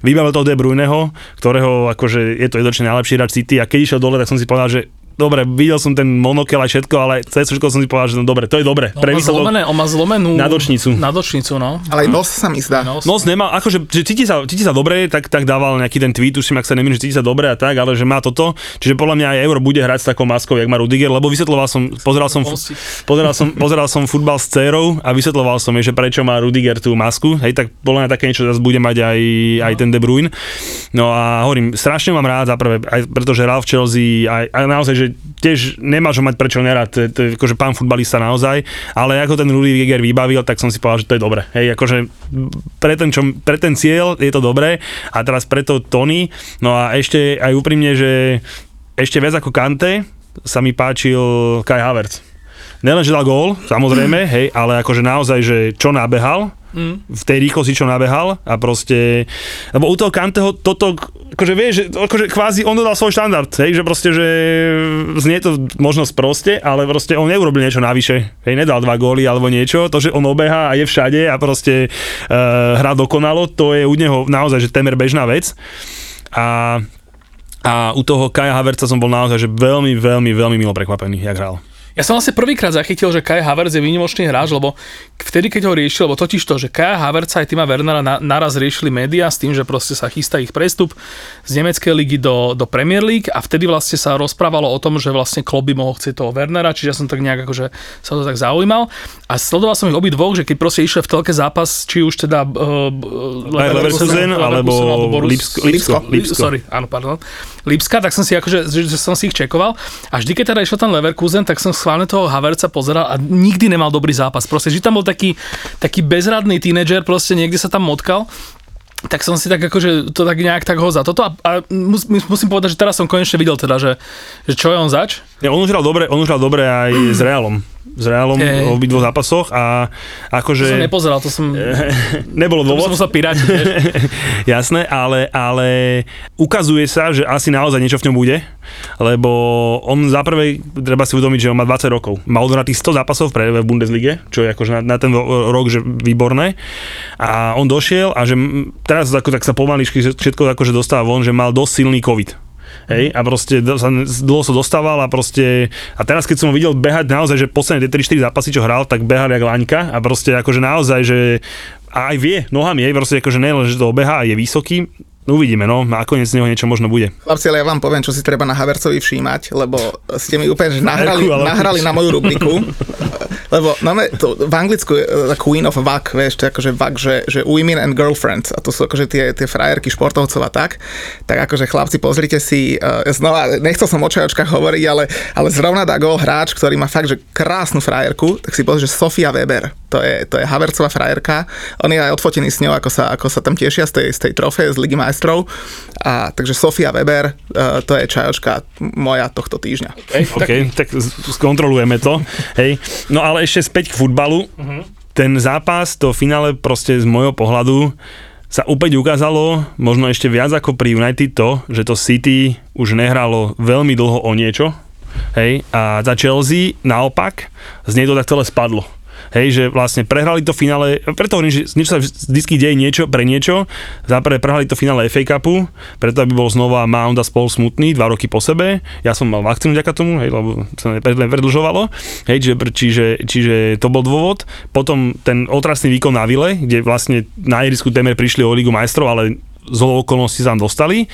vybavil toho De Bruyneho, ktorého akože je to jednočne najlepší hráč City a keď išiel dole, tak som si povedal, že dobre, videl som ten monokel a všetko, ale cez všetko som si povedal, že no dobre, to je dobre. On má, zlomené, on má zlomenú... Nadočnicu. Nadočnicu, no. Ale aj nos sa mi zdá. Nos. Nos nemal, akože že cíti sa, cíti sa dobre, tak, tak dával nejaký ten tweet, už si ak sa nemýlim, že cíti sa dobre a tak, ale že má toto. Čiže podľa mňa aj Euro bude hrať s takou maskou, jak má Rudiger, lebo vysvetloval som, pozeral som, pozeral som, pozeral som futbal s dcerou a vysvetloval som jej, že prečo má Rudiger tú masku. Hej, tak podľa mňa také niečo zase bude mať aj, aj ten De Bruyne. No a hovorím, strašne mám rád, za prvé, aj pretože hral v Chelsea, aj, aj naozaj, že tiež nemáš ho mať prečo nerad, to, to akože pán futbalista naozaj, ale ako ten Rudiger vybavil, tak som si povedal, že to je dobre. Hej, akože pre ten, čo, pre ten cieľ je to dobré a teraz preto Tony, no a ešte aj úprimne, že ešte viac ako Kante sa mi páčil Kai Havertz. Nelen, že dal gól, samozrejme, hej, ale akože naozaj, že čo nabehal, v tej rýchlosti, čo nabehal a proste, lebo u toho Kanteho toto, akože vieš, že akože kvázi on dodal svoj štandard, hej, že proste, že znie to možno proste, ale proste on neurobil niečo navyše, hej, nedal dva góly alebo niečo, to, že on obeha a je všade a proste uh, hrá dokonalo, to je u neho naozaj, že temer bežná vec a a u toho Kaja Haverca som bol naozaj že veľmi, veľmi, veľmi milo prekvapený, jak hral. Ja som vlastne prvýkrát zachytil, že Kai Havertz je výnimočný hráč, lebo vtedy, keď ho riešil, lebo totiž to, že Kai Havertz aj Tima Wernera na, naraz riešili médiá s tým, že proste sa chystá ich prestup z nemeckej ligy do, do Premier League a vtedy vlastne sa rozprávalo o tom, že vlastne Klopp by mohol chcieť toho Wernera, čiže ja som tak nejak akože sa to tak zaujímal a sledoval som ich obi dvoch, že keď proste išiel v telke zápas, či už teda uh, Leverkusen, alebo Lipsko- Lipsko, Lipsko. Sorry, áno, pardon. Lipska, tak som si akože, že, že som si ich čekoval a vždy, keď teda išiel ten Leverkusen, tak som schválne toho Haverca pozeral a nikdy nemal dobrý zápas. Proste, že tam bol taký, taký bezradný tínedžer, proste niekde sa tam motkal tak som si tak akože to tak nejak tak ho za toto a, a mus, musím povedať, že teraz som konečne videl teda, že, že čo je on zač. Ja, on už hral dobre, on už hral dobre aj s Realom. S Realom Hej. v obidvoch zápasoch a To akože... som nepozeral, to som... nebolo To by som dôvod. musel vieš. Jasné, ale, ale ukazuje sa, že asi naozaj niečo v ňom bude, lebo on za prvé, treba si uvedomiť, že on má 20 rokov. Má odohratých 100 zápasov pre v Bundeslige, čo je akože na, na ten ro- rok, že výborné. A on došiel a že teraz ako, tak sa pomaličky všetko akože dostáva von, že mal dosť silný COVID. Hej, a proste sa, dlho sa dostával a proste, a teraz keď som ho videl behať naozaj, že posledné tie 3-4 zápasy, čo hral, tak behal jak laňka a proste akože naozaj, že a aj vie nohami, hej, proste akože nie len, že to obeha a je vysoký, No uvidíme, no, nakoniec z neho niečo možno bude. Chlapci, ale ja vám poviem, čo si treba na Havercovi všímať, lebo ste mi úplne že nahrali, nahrali na moju rubriku. lebo máme to, v Anglicku je uh, Queen of Vak, vieš, to je akože Vak, že, že women and girlfriends, a to sú akože tie, tie frajerky športovcov a tak. Tak akože chlapci, pozrite si, uh, znova, nechcel som o čajočkách hovoriť, ale, ale zrovna dá gol hráč, ktorý má fakt, že krásnu frajerku, tak si pozri, že Sofia Weber, to je, to je Havercová frajerka, on je aj odfotený s ňou, ako sa, ako sa tam tešia z tej, z tej trofeje z Ligy majstrov. A, takže Sofia Weber, uh, to je čajočka moja tohto týždňa. OK, tak s- skontrolujeme to. Hej. No ale ešte späť k futbalu. Ten zápas, to finále proste z môjho pohľadu sa opäť ukázalo, možno ešte viac ako pri United to, že to City už nehralo veľmi dlho o niečo. Hej, a za Chelsea naopak z nej to tak celé spadlo. Hej, že vlastne prehrali to finále, preto hovorím, že niečo sa vždy deje niečo pre niečo. Záprve prehrali to finále FA Cupu, preto aby bol znova Mount a spol smutný dva roky po sebe. Ja som mal vakcínu vďaka tomu, hej, lebo sa nepred- nepredlžovalo. Hej, čiže, čiže, čiže to bol dôvod. Potom ten otrasný výkon na Vile, kde vlastne na ihrisku témer prišli o Ligu majstrov, ale z okolností sa tam dostali.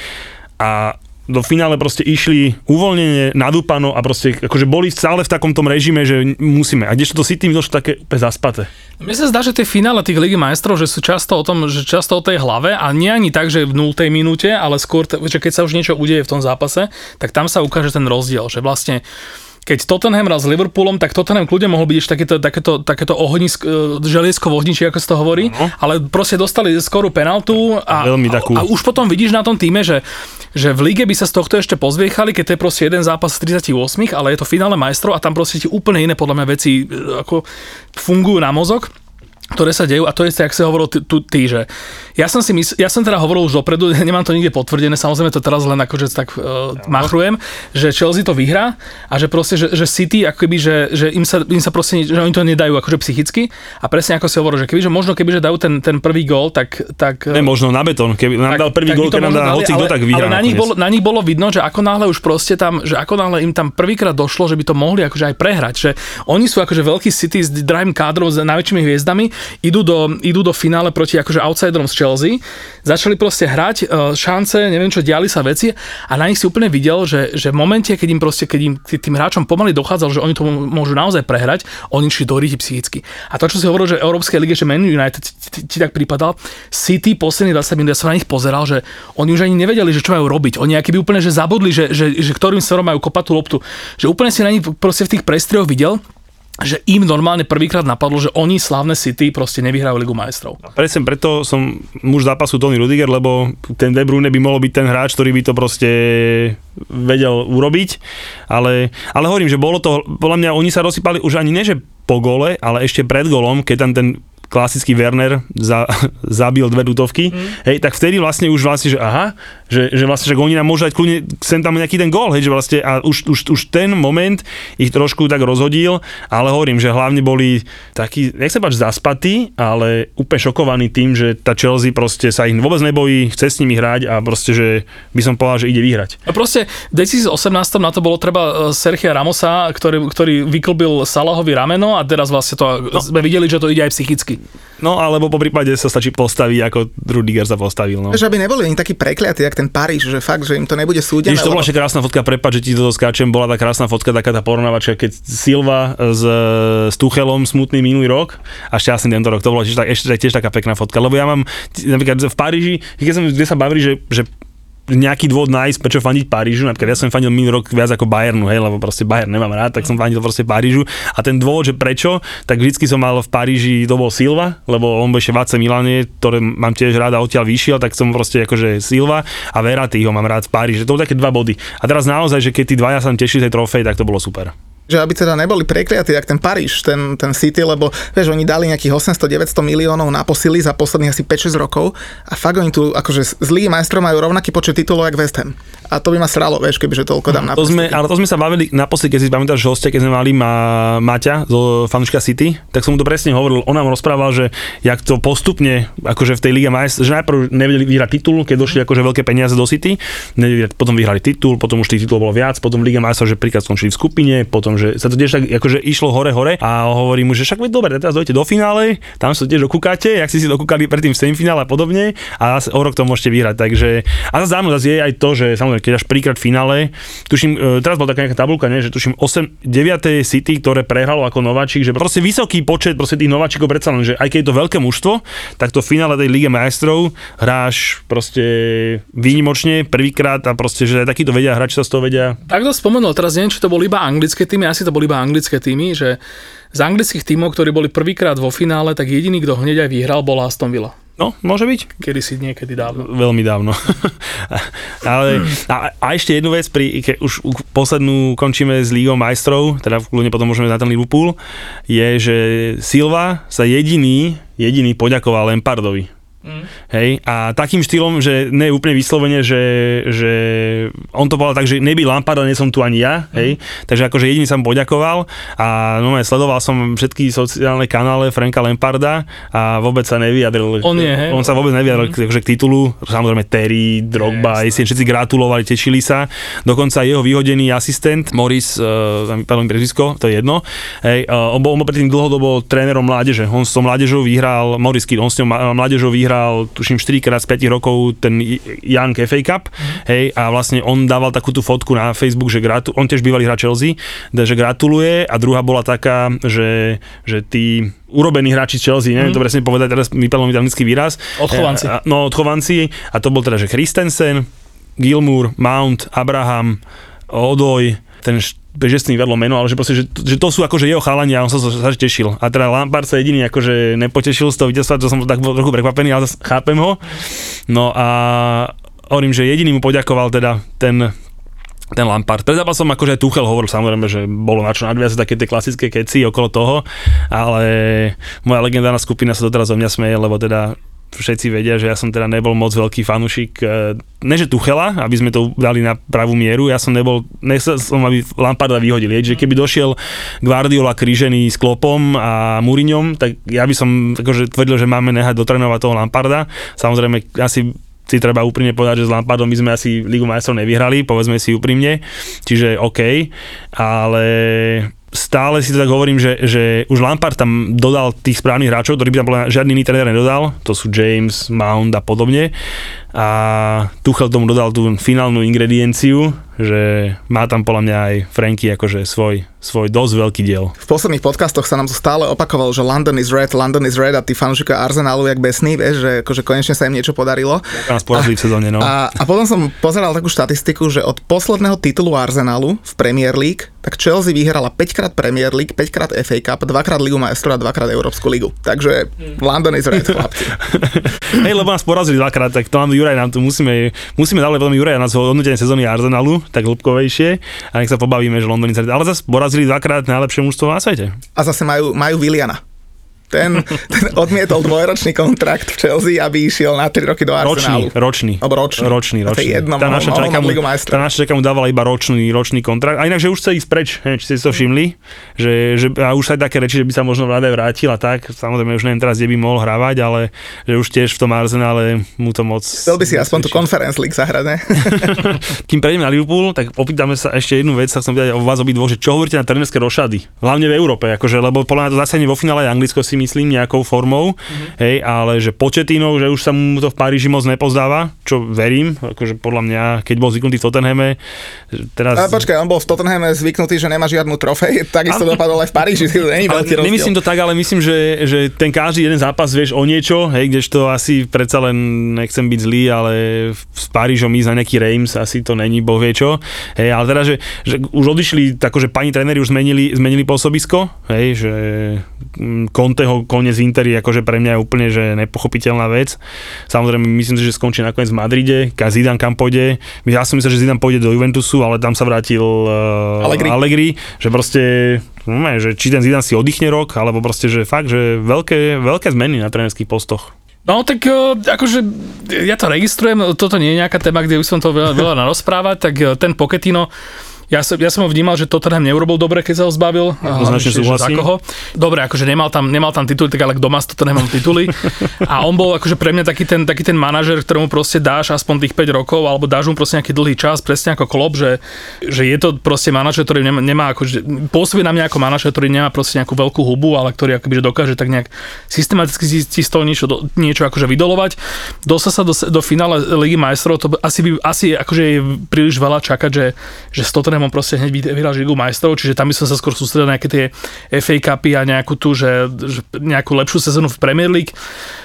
A do finále proste išli uvoľnenie, nadúpano a proste akože boli stále v takom tom režime, že musíme. A kdežto to City došlo také úplne zaspaté. Mne sa zdá, že tie finále tých Ligy majstrov, že sú často o tom, že často o tej hlave a nie ani tak, že v 0. minúte, ale skôr, že keď sa už niečo udeje v tom zápase, tak tam sa ukáže ten rozdiel, že vlastne keď Tottenham hral s Liverpoolom, tak Tottenham kľudne mohol byť ešte takéto, takéto, takéto ohnisk, e, želiesko v ohniči, ako sa to hovorí, Áno. ale proste dostali skorú penaltu a, Veľmi takú. a, a už potom vidíš na tom týme, že, že v lige by sa z tohto ešte pozviechali, keď to je proste jeden zápas z 38, ale je to finále majstrov a tam proste ti úplne iné podľa mňa veci e, ako fungujú na mozog ktoré sa dejú a to je, jak si hovoril tu, ty že ja som si mysl, ja som teda hovoril už dopredu, nemám to nikde potvrdené, samozrejme to teraz len akože tak uh, machrujem, že Chelsea to vyhrá a že proste, že, že City akoby, že, že im, sa, im sa proste, že oni to nedajú akože psychicky a presne ako si hovoril, že keby, že možno keby, že dajú ten, ten prvý gól, tak, tak Ne, možno na betón. Keby nám dal prvý tak gól, by to keď nám dal hoci kto, tak vyhrá Ale na nich, bolo, na nich bolo vidno, že ako náhle už proste tam, že ako náhle im tam prvýkrát došlo, že by to mohli akože aj prehrať, že oni sú akože veľký City s drahým kádrom, s najväčšími hviezdami, idú do, idú do finále proti akože outsiderom z Chelsea, začali proste hrať, e, šance, neviem čo, diali sa veci a na nich si úplne videl, že, že v momente, keď im proste, keď im tým hráčom pomaly dochádzalo, že oni to môžu naozaj prehrať, oni šli do ríti psychicky. A to, čo si hovoril, že Európskej lige, že Man United ti, tak pripadal, City posledných 20 minút, ja som na nich pozeral, že oni už ani nevedeli, že čo majú robiť. Oni aký úplne že zabudli, že, že, že ktorým smerom majú kopať tú loptu. Že úplne si na nich proste v tých prestrioch videl, že im normálne prvýkrát napadlo, že oni slávne City proste nevyhrajú Ligu majstrov. Presne preto som muž zápasu Tony Rudiger, lebo ten De Bruyne by mohol byť ten hráč, ktorý by to proste vedel urobiť, ale, ale hovorím, že bolo to, podľa mňa oni sa rozsypali už ani ne, že po gole, ale ešte pred golom, keď tam ten klasický Werner za, zabil dve tutovky, mm. hej, tak vtedy vlastne už vlastne, že aha, že, že vlastne, že oni nám môžu dať kľudne sem tam nejaký ten gól, hej, že vlastne a už, už, už ten moment ich trošku tak rozhodil, ale hovorím, že hlavne boli takí, nech sa páči, zaspatí, ale úplne šokovaní tým, že tá Chelsea proste sa ich vôbec nebojí, chce s nimi hrať a proste, že by som povedal, že ide vyhrať. A proste v 2018 na to bolo treba e, Sergia Ramosa, ktorý, ktorý vyklbil Salahovi rameno a teraz vlastne to no. sme videli, že to ide aj psychicky. No alebo po prípade sa stačí postaviť, ako Rudiger sa postavil. No. Že aby neboli oni takí prekliatí, jak ten Paríž, že fakt, že im to nebude súdené. Ježiš, to bola lebo- ešte krásna fotka, prepáč, že ti to skáčem, bola tá krásna fotka, taká tá porovnávačka, keď Silva s, s Tuchelom smutný minulý rok a šťastný tento rok, to bola tiež, tak, ešte tiež taká pekná fotka, lebo ja mám, napríklad v Paríži, keď som, kde sa bavili, že, že nejaký dôvod nájsť, prečo fandiť Parížu. Napríklad ja som fandil minulý rok viac ako Bayernu, hej, lebo proste Bayern nemám rád, tak som fandil proste Parížu. A ten dôvod, že prečo, tak vždycky som mal v Paríži, to bol Silva, lebo on bol ešte v AC Milane, ktoré mám tiež rád a odtiaľ vyšiel, tak som proste akože Silva a Verratti ho mám rád v Paríži. To boli také dva body. A teraz naozaj, že keď tí dvaja sa tešili tej trofej, tak to bolo super. Že aby teda neboli prekliatí, jak ten Paríž, ten, ten City, lebo vieš, oni dali nejakých 800-900 miliónov na posily za posledných asi 5-6 rokov a fakt oni tu akože z Ligy majstrov majú rovnaký počet titulov, jak West Ham. A to by ma sralo, vieš, kebyže toľko dám na To sme, ale to sme sa bavili naposledy, keď si pamätáš, že hostia, keď sme mali ma, Maťa zo fanúška City, tak som mu to presne hovoril. On nám rozprával, že jak to postupne, akože v tej Lige majstrov, že najprv nevedeli vyhrať titul, keď došli akože veľké peniaze do City, nevedeli, potom vyhrali titul, potom už tých titulov bolo viac, potom Liga majstrov, že príklad skončili v skupine, potom, že sa to tiež tak akože išlo hore, hore a hovorí mu, že však dobre, teraz dojdete do finále, tam sa tiež dokúkate, jak si si dokúkali predtým v semifinále a podobne a o rok to môžete vyhrať. Takže a zase áno, zase je aj to, že samozrejme, keď až príklad v finále, tuším, e, teraz bola taká nejaká tabulka, nie, že tuším 8, 9. City, ktoré prehralo ako nováčik, že proste vysoký počet proste tých nováčikov predsa len, že aj keď je to veľké mužstvo, tak to finále tej Lige majstrov hráš proste výnimočne prvýkrát a proste, že aj takíto vedia hráči sa z toho vedia. Tak to spomenul, teraz neviem, či to boli iba anglické týmy, asi to boli iba anglické týmy, že z anglických týmov, ktorí boli prvýkrát vo finále, tak jediný, kto hneď aj vyhral, bol Aston Villa. No, môže byť. Kedy si niekedy dávno. Veľmi dávno. Ale, a, a, ešte jednu vec, pri, ke, už poslednú končíme s Lígou majstrov, teda kľudne potom môžeme na ten Liverpool, je, že Silva sa jediný, jediný poďakoval Lempardovi Mm. Hej, a takým štýlom, že ne úplne vyslovene, že, že on to povedal tak, že nebyl Lampard, nie som tu ani ja, mm. hej, takže akože jediný som poďakoval a no sledoval som všetky sociálne kanále Franka Lamparda a vôbec sa nevyjadril. On je, hej? On sa vôbec nevyjadril mm. akože k titulu, samozrejme Terry, Drogba, yes, všetci gratulovali, tešili sa, dokonca jeho vyhodený asistent Morris, uh, mi prezisko, to je jedno, hej, uh, on, bol, on bol predtým dlhodobo trénerom mládeže, on s tou mládežou vyhral, Morris Kidd, on s tou mládežou vyhral vyhral, tuším, 4 krát z 5 rokov ten Young FA Cup, hej, a vlastne on dával takú tú fotku na Facebook, že gratu, on tiež bývalý hráč Chelsea, že gratuluje a druhá bola taká, že, že tí urobení hráči Chelsea, neviem mm. to presne povedať, teraz padlo mi anglický výraz. Odchovanci. A, no, odchovanci a to bol teda, že Christensen, Gilmour, Mount, Abraham, Odoj, ten že s tým vedlo meno, ale že, proste, že, že to sú akože jeho chalani a on sa, sa tešil. A teda Lampard sa jediný akože nepotešil z toho víťazstva, to som tak bol trochu prekvapený, ale zase chápem ho. No a hovorím, že jediný mu poďakoval teda ten ten Lampard. Pred zápasom akože aj Tuchel hovoril samozrejme, že bolo na čo nadviazať také tie klasické keci okolo toho, ale moja legendárna skupina sa doteraz o mňa smeje, lebo teda všetci vedia, že ja som teda nebol moc veľký fanúšik, e, ne že Tuchela, aby sme to dali na pravú mieru, ja som nebol, nechcel som, aby Lamparda vyhodili, že keby došiel Guardiola krížený s Klopom a Muriňom, tak ja by som akože tvrdil, že máme nehať dotrénovať toho Lamparda. Samozrejme, asi si treba úprimne povedať, že s Lampardom my sme asi Ligu majstrov nevyhrali, povedzme si úprimne, čiže OK, ale stále si to tak hovorím, že, že už Lampard tam dodal tých správnych hráčov, ktorý by tam žiadny iný tréner nedodal, to sú James, Mount a podobne a Tuchel tomu dodal tú finálnu ingredienciu, že má tam podľa mňa aj Franky akože svoj, svoj dosť veľký diel. V posledných podcastoch sa nám to stále opakovalo, že London is red, London is red a tí fanúšika Arsenalu jak besný, vieš, že akože konečne sa im niečo podarilo. Nás porazili v sezóne, no. A, a potom som pozeral takú štatistiku, že od posledného titulu Arsenalu v Premier League, tak Chelsea vyhrala 5 krát Premier League, 5 krát FA Cup, 2 krát Ligu majstrov a 2 krát Európsku ligu. Takže London is red, chlapci. Hej, lebo nás porazili dvakrát, tak to nám Juraj nám tu musíme, musíme dať veľmi Juraj na hodnotenie sezóny Arsenalu, tak hĺbkovejšie a nech sa pobavíme, že London ale zase porazili dvakrát najlepšie mužstvo na svete. A zase majú, majú Williana ten, ten odmietol dvojročný kontrakt v Chelsea, aby išiel na 3 roky do Arsenalu. Ročný, ročný. Alebo ročný. Ročný, ročný. Jedno, tá naša čajka mu, tá naša čajka mu dávala iba ročný, ročný kontrakt. A inak, že už chce ísť preč, he, či ste to všimli, že, že a už sa aj také reči, že by sa možno vláda vrátil a tak. Samozrejme, už neviem teraz, kde by mohol hrávať, ale že už tiež v tom Arsenále mu to moc... Chcel by si aspoň tú Conference League zahrať, ne? Kým prejdeme na Liverpool, tak opýtame sa ešte jednu vec, sa chcem pýtať o vás obidvoch, že čo hovoríte na trénerské rošady? Hlavne v Európe, akože, lebo podľa mňa to zase vo finále Anglicko si myslím nejakou formou, mm-hmm. hej, ale že početinov, že už sa mu to v Paríži moc nepozdáva, čo verím, akože podľa mňa, keď bol zvyknutý v Tottenhame, teraz... A počkaj, on bol v Tottenhame zvyknutý, že nemá žiadnu trofej, takisto a... dopadol aj v Paríži, to není veľký rozdiel. Nemyslím to tak, ale myslím, že, že ten každý jeden zápas vieš o niečo, hej, kdežto asi predsa len nechcem byť zlý, ale s Parížom ísť na nejaký Reims asi to není, boh vie čo. Hej, ale teda, že, že už odišli, akože pani tréneri už zmenili, zmenili pôsobisko, hej, že mm, Conte jeho koniec Interi akože pre mňa je úplne že nepochopiteľná vec. Samozrejme, myslím si, že skončí nakoniec v Madride, ka Zidane kam pôjde. Ja som myslel, že Zidane pôjde do Juventusu, ale tam sa vrátil uh, Allegri. Allegri, že proste no, že či ten Zidane si oddychne rok, alebo proste, že fakt, že veľké, veľké zmeny na trénerských postoch. No tak uh, akože ja to registrujem, toto nie je nejaká téma, kde by som to veľa, veľa narozprávať, tak uh, ten Pochettino ja som, ja som ho vnímal, že Tottenham neurobil dobre, keď sa ho zbavil. Že súhlasím. koho. Dobre, akože nemal tam, nemal tam tituly, tak ale kto má s Tottenhamom tituly. A on bol akože pre mňa taký ten, taký ten manažer, ktorému proste dáš aspoň tých 5 rokov, alebo dáš mu proste nejaký dlhý čas, presne ako Klopp, že, že je to proste manažer, ktorý nemá, nemá akože, pôsobí na mňa ako manažer, ktorý nemá proste nejakú veľkú hubu, ale ktorý akoby, že dokáže tak nejak systematicky si, z toho niečo, do, niečo akože vydolovať. Dostal sa do, do finále Ligy majstrov, to asi, by, asi akože je príliš veľa čakať, že, že s Tottenhamom proste hneď vy- vyhráš Ligu majstrov, čiže tam by som sa skôr sústredil na nejaké tie FA Cupy a nejakú tú, že, že nejakú lepšiu sezónu v Premier League.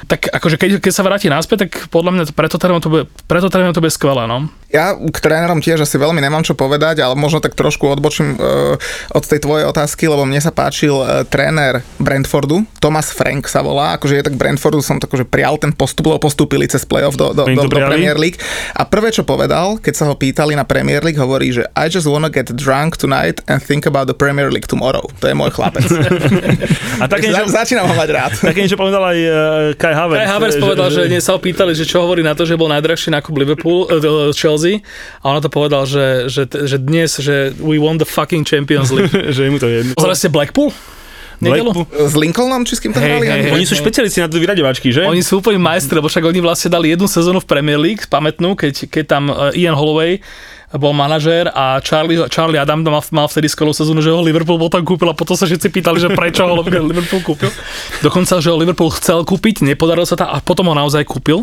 Tak akože keď, keď sa vráti naspäť, tak podľa mňa to, preto Tottenham to bude, preto Tottenham to bude skvelé, no. Ja k trénerom tiež asi veľmi nemám čo povedať, ale možno tak trošku odbočím uh, od tej tvojej otázky, lebo mne sa páčil uh, tréner Brentfordu, Thomas Frank sa volá, akože je tak Brentfordu som tak akože prial ten postup, lebo postúpili cez playoff do, do, do, do prijali? Premier League. A prvé, čo povedal, keď sa ho pýtali na Premier League, hovorí, že I just wanna get drunk tonight and think about the Premier League tomorrow. To je môj chlapec. A také Za, niečo, začínam ho mať rád. také niečo povedal aj uh, Kai Havertz. Kai Havertz povedal, že, dnes sa ho pýtali, že čo hovorí na to, že bol najdrahší nákup Liverpool, uh, Chelsea a on na to povedal, že, že, že dnes, že we won the fucking Champions League. že mu to jedno. Pozreli ste Blackpool? Nedelu? S Lincolnom, či s kým to Hej, hrali? Ani- hej. Oni sú špecialisti na to vyraďovačky, že? Oni sú úplne majstri, lebo však oni vlastne dali jednu sezónu v Premier League, pamätnú, keď, keď tam Ian Holloway bol manažér a Charlie, Charlie Adam mal, mal vtedy skvelú sezónu, že ho Liverpool bol tam kúpil a potom sa všetci pýtali, že prečo ho Liverpool kúpil. Dokonca, že ho Liverpool chcel kúpiť, nepodarilo sa to a potom ho naozaj kúpil.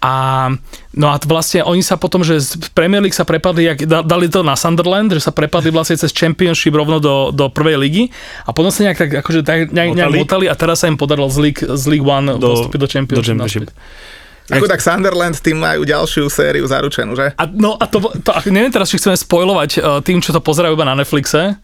A no a vlastne oni sa potom, že z Premier League sa prepadli, jak, da- dali to na Sunderland, že sa prepadli vlastne cez Championship rovno do, do prvej ligy a potom sa nejak tak akože tak, nejak, nejak motali a teraz sa im podarilo z League, z League One Do- postúpiť do Championship. do Championship. naspäť. Ako tak Sunderland, tým majú ďalšiu sériu zaručenú, že? A, no a to, to neviem teraz, či chceme spojovať uh, tým, čo to pozerajú iba na Netflixe,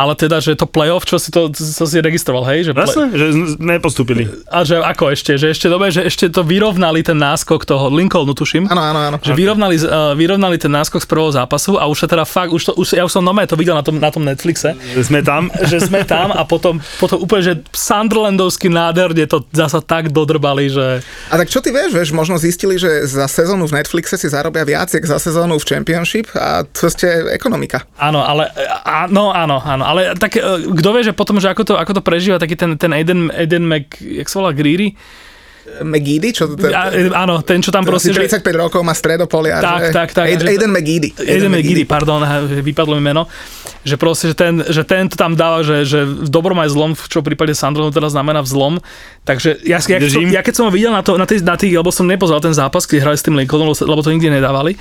ale teda, že to playoff, čo si to, to si registroval, hej? Že play, Jasne, že nepostúpili. a že ako ešte, že ešte dobre, že ešte to vyrovnali ten náskok toho Lincolnu, tuším. Áno, áno, áno. Že vyrovnali, uh, vyrovnali ten náskok z prvého zápasu a už sa teda fakt, už, to, už ja už som nové to videl na tom, na tom Netflixe, Že sme tam. že sme tam a potom, potom úplne, že Sunderlandovský nádherne to zasa tak dodrbali, že A tak čo ty vieš, vieš, možno zistili, že za sezónu v Netflixe si zarobia viac, jak za sezónu v Championship a to ste ekonomika. Áno, ale áno, áno, áno, ale tak e, kto vie, že potom, že ako to, ako to prežíva taký ten, ten Aiden, Aiden Mc, jak sa volá, Greedy? McGeady, čo to je? A, e, áno, ten, čo tam Proste, proste, že... 35 rokov má stredopolia. Tak, že... tak, tak, Aid- že- Aiden McGeady. Aiden McGeady, pardon, vypadlo mi meno. Že proste, že ten, že ten to tam dáva, že, že v dobrom aj zlom, v čo prípade Sunderlandu teda znamená v zlom. Takže ja, ja, keď som, Držím. ja keď som ho videl na, to, na, tej, na tých, lebo som nepozeral ten zápas, keď hrali s tým Lincolnom, lebo, lebo to nikdy nedávali.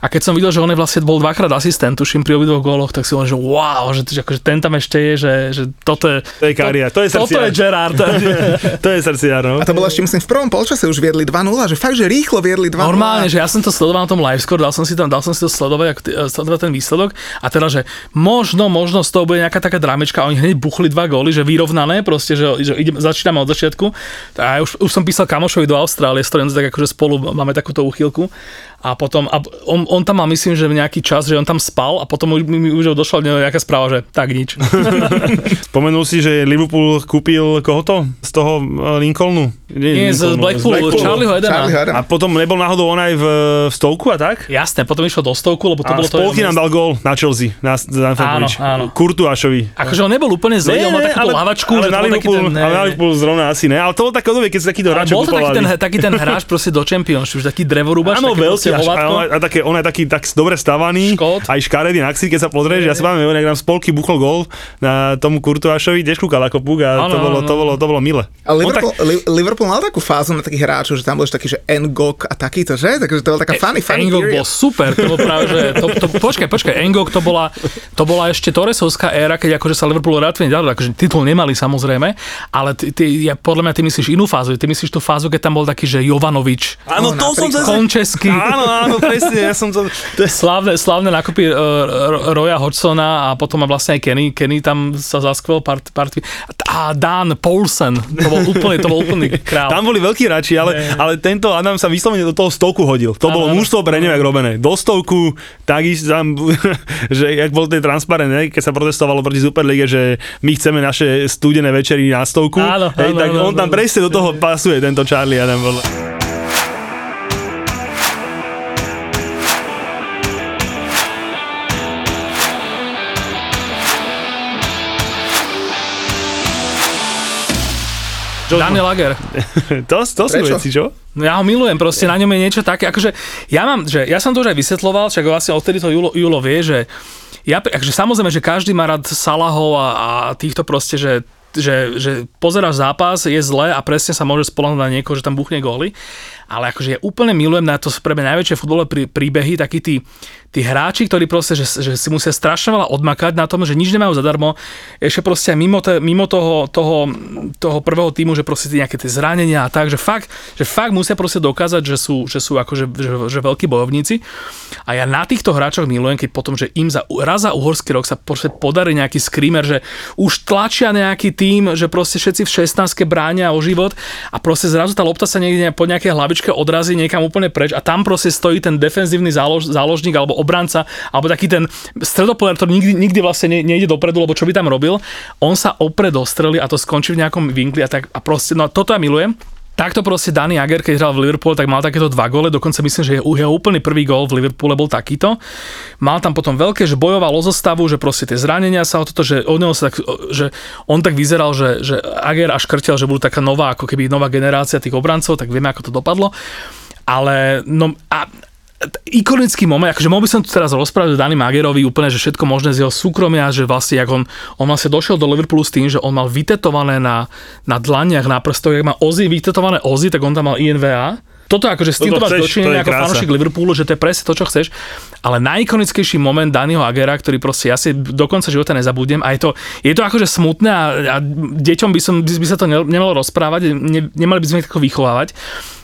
A keď som videl, že on je vlastne bol dvakrát asistent, tuším, pri obidvoch góloch, tak si hovorím, že wow, že, že akože ten tam ešte je, že, že toto je... To je Karia, to je Toto srdciar. je Gerard. to je srdciar, no. A to bolo ešte, myslím, v prvom polčase už viedli 2-0, že fakt, že rýchlo viedli 2-0. Normálne, že ja som to sledoval na tom livescore, dal som si tam, dal som si to sledovať, eh, sledovať ten výsledok a teda, že možno, možno z toho bude nejaká taká dramečka, oni hneď buchli dva góly, že vyrovnané, proste, že, že idem, začíname od začiatku. A ja už, už som písal kamošovi do Austrálie, s ktorým tak akože spolu máme takúto uchýlku. A potom, a on, on, tam mal myslím, že nejaký čas, že on tam spal a potom mi, mi už došla nejaká správa, že tak nič. Spomenul si, že Liverpool kúpil koho to? Z toho eh, Lincolnu? Nie, z Lincolnu, Blackpoolu, Charlieho Edena. Charlie Harden. A potom nebol náhodou on aj v, v stovku a tak? Jasné, potom išlo do stovku, lebo to a bolo to... Spolky nám dal gól na Chelsea, na Stamford Bridge. áno. Kurtuášovi. Akože on nebol úplne zlý, on mal takúto lavačku, ale že to na bol taký Liverpool, ten... ale na Liverpool zrovna asi ne. Ale to bolo také obdobie, keď sa takýto Ale hráči bol to taký ten, taký ten hráč proste do Championship, že taký drevorúbač, Áno, veľký, proste hovátko. on, a také, on je taký tak dobre stavaný, Škód. aj škaredý na ksí, keď sa pozrieš, ja si pamätám, jak nám spolky buchol gól na tomu Kurtuášovi, tiež kúkal ako púk a Áno, to, bolo, to, bolo, to bolo milé. A Liverpool, Li- Liverpool mal takú fázu na takých hráčov, že tam bol taký, že Ngok a takýto, že? Takže to bola taká funny, funny Engok period. bol super, to bol práve, že to, to, počkaj, počkaj, Engok to bola, to bola ešte Torresovská éra, keď akože sa Liverpool relatívne ďalej, akože titul nemali samozrejme, ale ty, ty, ja, podľa mňa ty myslíš inú fázu, ty myslíš tú fázu, keď tam bol taký, že Jovanovič, Áno, No, to som zase... Končesky, Áno, áno, áno, presne, ja som to... to je... Slávne, slávne nákupy uh, Roya Hodgsona a potom vlastne aj Kenny. Kenny tam sa zaskvel part, part, a Dan Paulsen, to bol úplne, to bol úplný král. Tam boli veľkí hráči, ale, ale tento Adam sa vyslovene do toho stovku hodil. To bolo mužstvo pre nevek robené. Do stovku, takisto tam, že jak bol ten transparent, ne, keď sa protestovalo proti Superlige, že my chceme naše studené večery na stovku, Áno, hej, áno, tak áno, on tam presne do toho pasuje, tento Charlie Adam. Podľa. Daniel Lager. to, to sú Prečo? veci, čo? No ja ho milujem, proste na ňom je niečo také, akože ja mám, že ja som to už aj vysvetloval, však vlastne odtedy to Julo, Julo vie, že ja, akože samozrejme, že každý má rád Salahov a, a týchto proste, že že, že pozeráš zápas, je zle a presne sa môže spolahnúť na niekoho, že tam buchne góly. Ale akože ja úplne milujem na to pre mňa najväčšie futbolové prí, príbehy, takí tí, tí hráči, ktorí proste, že, že si musia strašne veľa odmakať na tom, že nič nemajú zadarmo. Ešte proste mimo, te, mimo toho, toho, toho prvého týmu, že proste nejaké tie zranenia a tak, že fakt, že fakt musia proste dokázať, že sú, že sú akože, že, že veľkí bojovníci. A ja na týchto hráčoch milujem, keď potom, že im za, raz za uhorský rok sa proste podarí nejaký screamer, že už tlačia nejaký tým, že proste všetci v 16 bránia o život a proste zrazu tá lopta sa niekde po nejakej hlavičke odrazí niekam úplne preč a tam proste stojí ten defenzívny zálož, záložník alebo obranca, alebo taký ten stredopoler, ktorý nikdy, nikdy vlastne ne, nejde dopredu, lebo čo by tam robil, on sa opre do strely a to skončí v nejakom vinkli a tak a proste, no toto ja milujem. Takto proste Danny Jager, keď hral v Liverpoole, tak mal takéto dva góle, dokonca myslím, že jeho úplný prvý gól v Liverpoole bol takýto. Mal tam potom veľké, že bojoval o zostavu, že proste tie zranenia sa o toto, že od neho sa tak, že on tak vyzeral, že, že Ager až krtel, že budú taká nová, ako keby nová generácia tých obrancov, tak vieme, ako to dopadlo. Ale no a ikonický moment, akože mohol by som tu teraz rozprávať o Dani Magerovi úplne, že všetko možné z jeho súkromia, že vlastne, jak on, on vlastne došiel do Liverpoolu s tým, že on mal vytetované na, na dlaniach, na prstoch, jak má Ozzy vytetované Ozzy, tak on tam mal INVA. Toto akože s týmto máš je ako fanúšik Liverpoolu, že to je presne to, čo chceš. Ale najikonickejší moment Daniho Agera, ktorý proste ja si do konca života nezabudnem a je to, je to akože smutné a, a deťom by, som, by, by sa to ne- nemalo rozprávať, ne, nemali by sme ich tako vychovávať.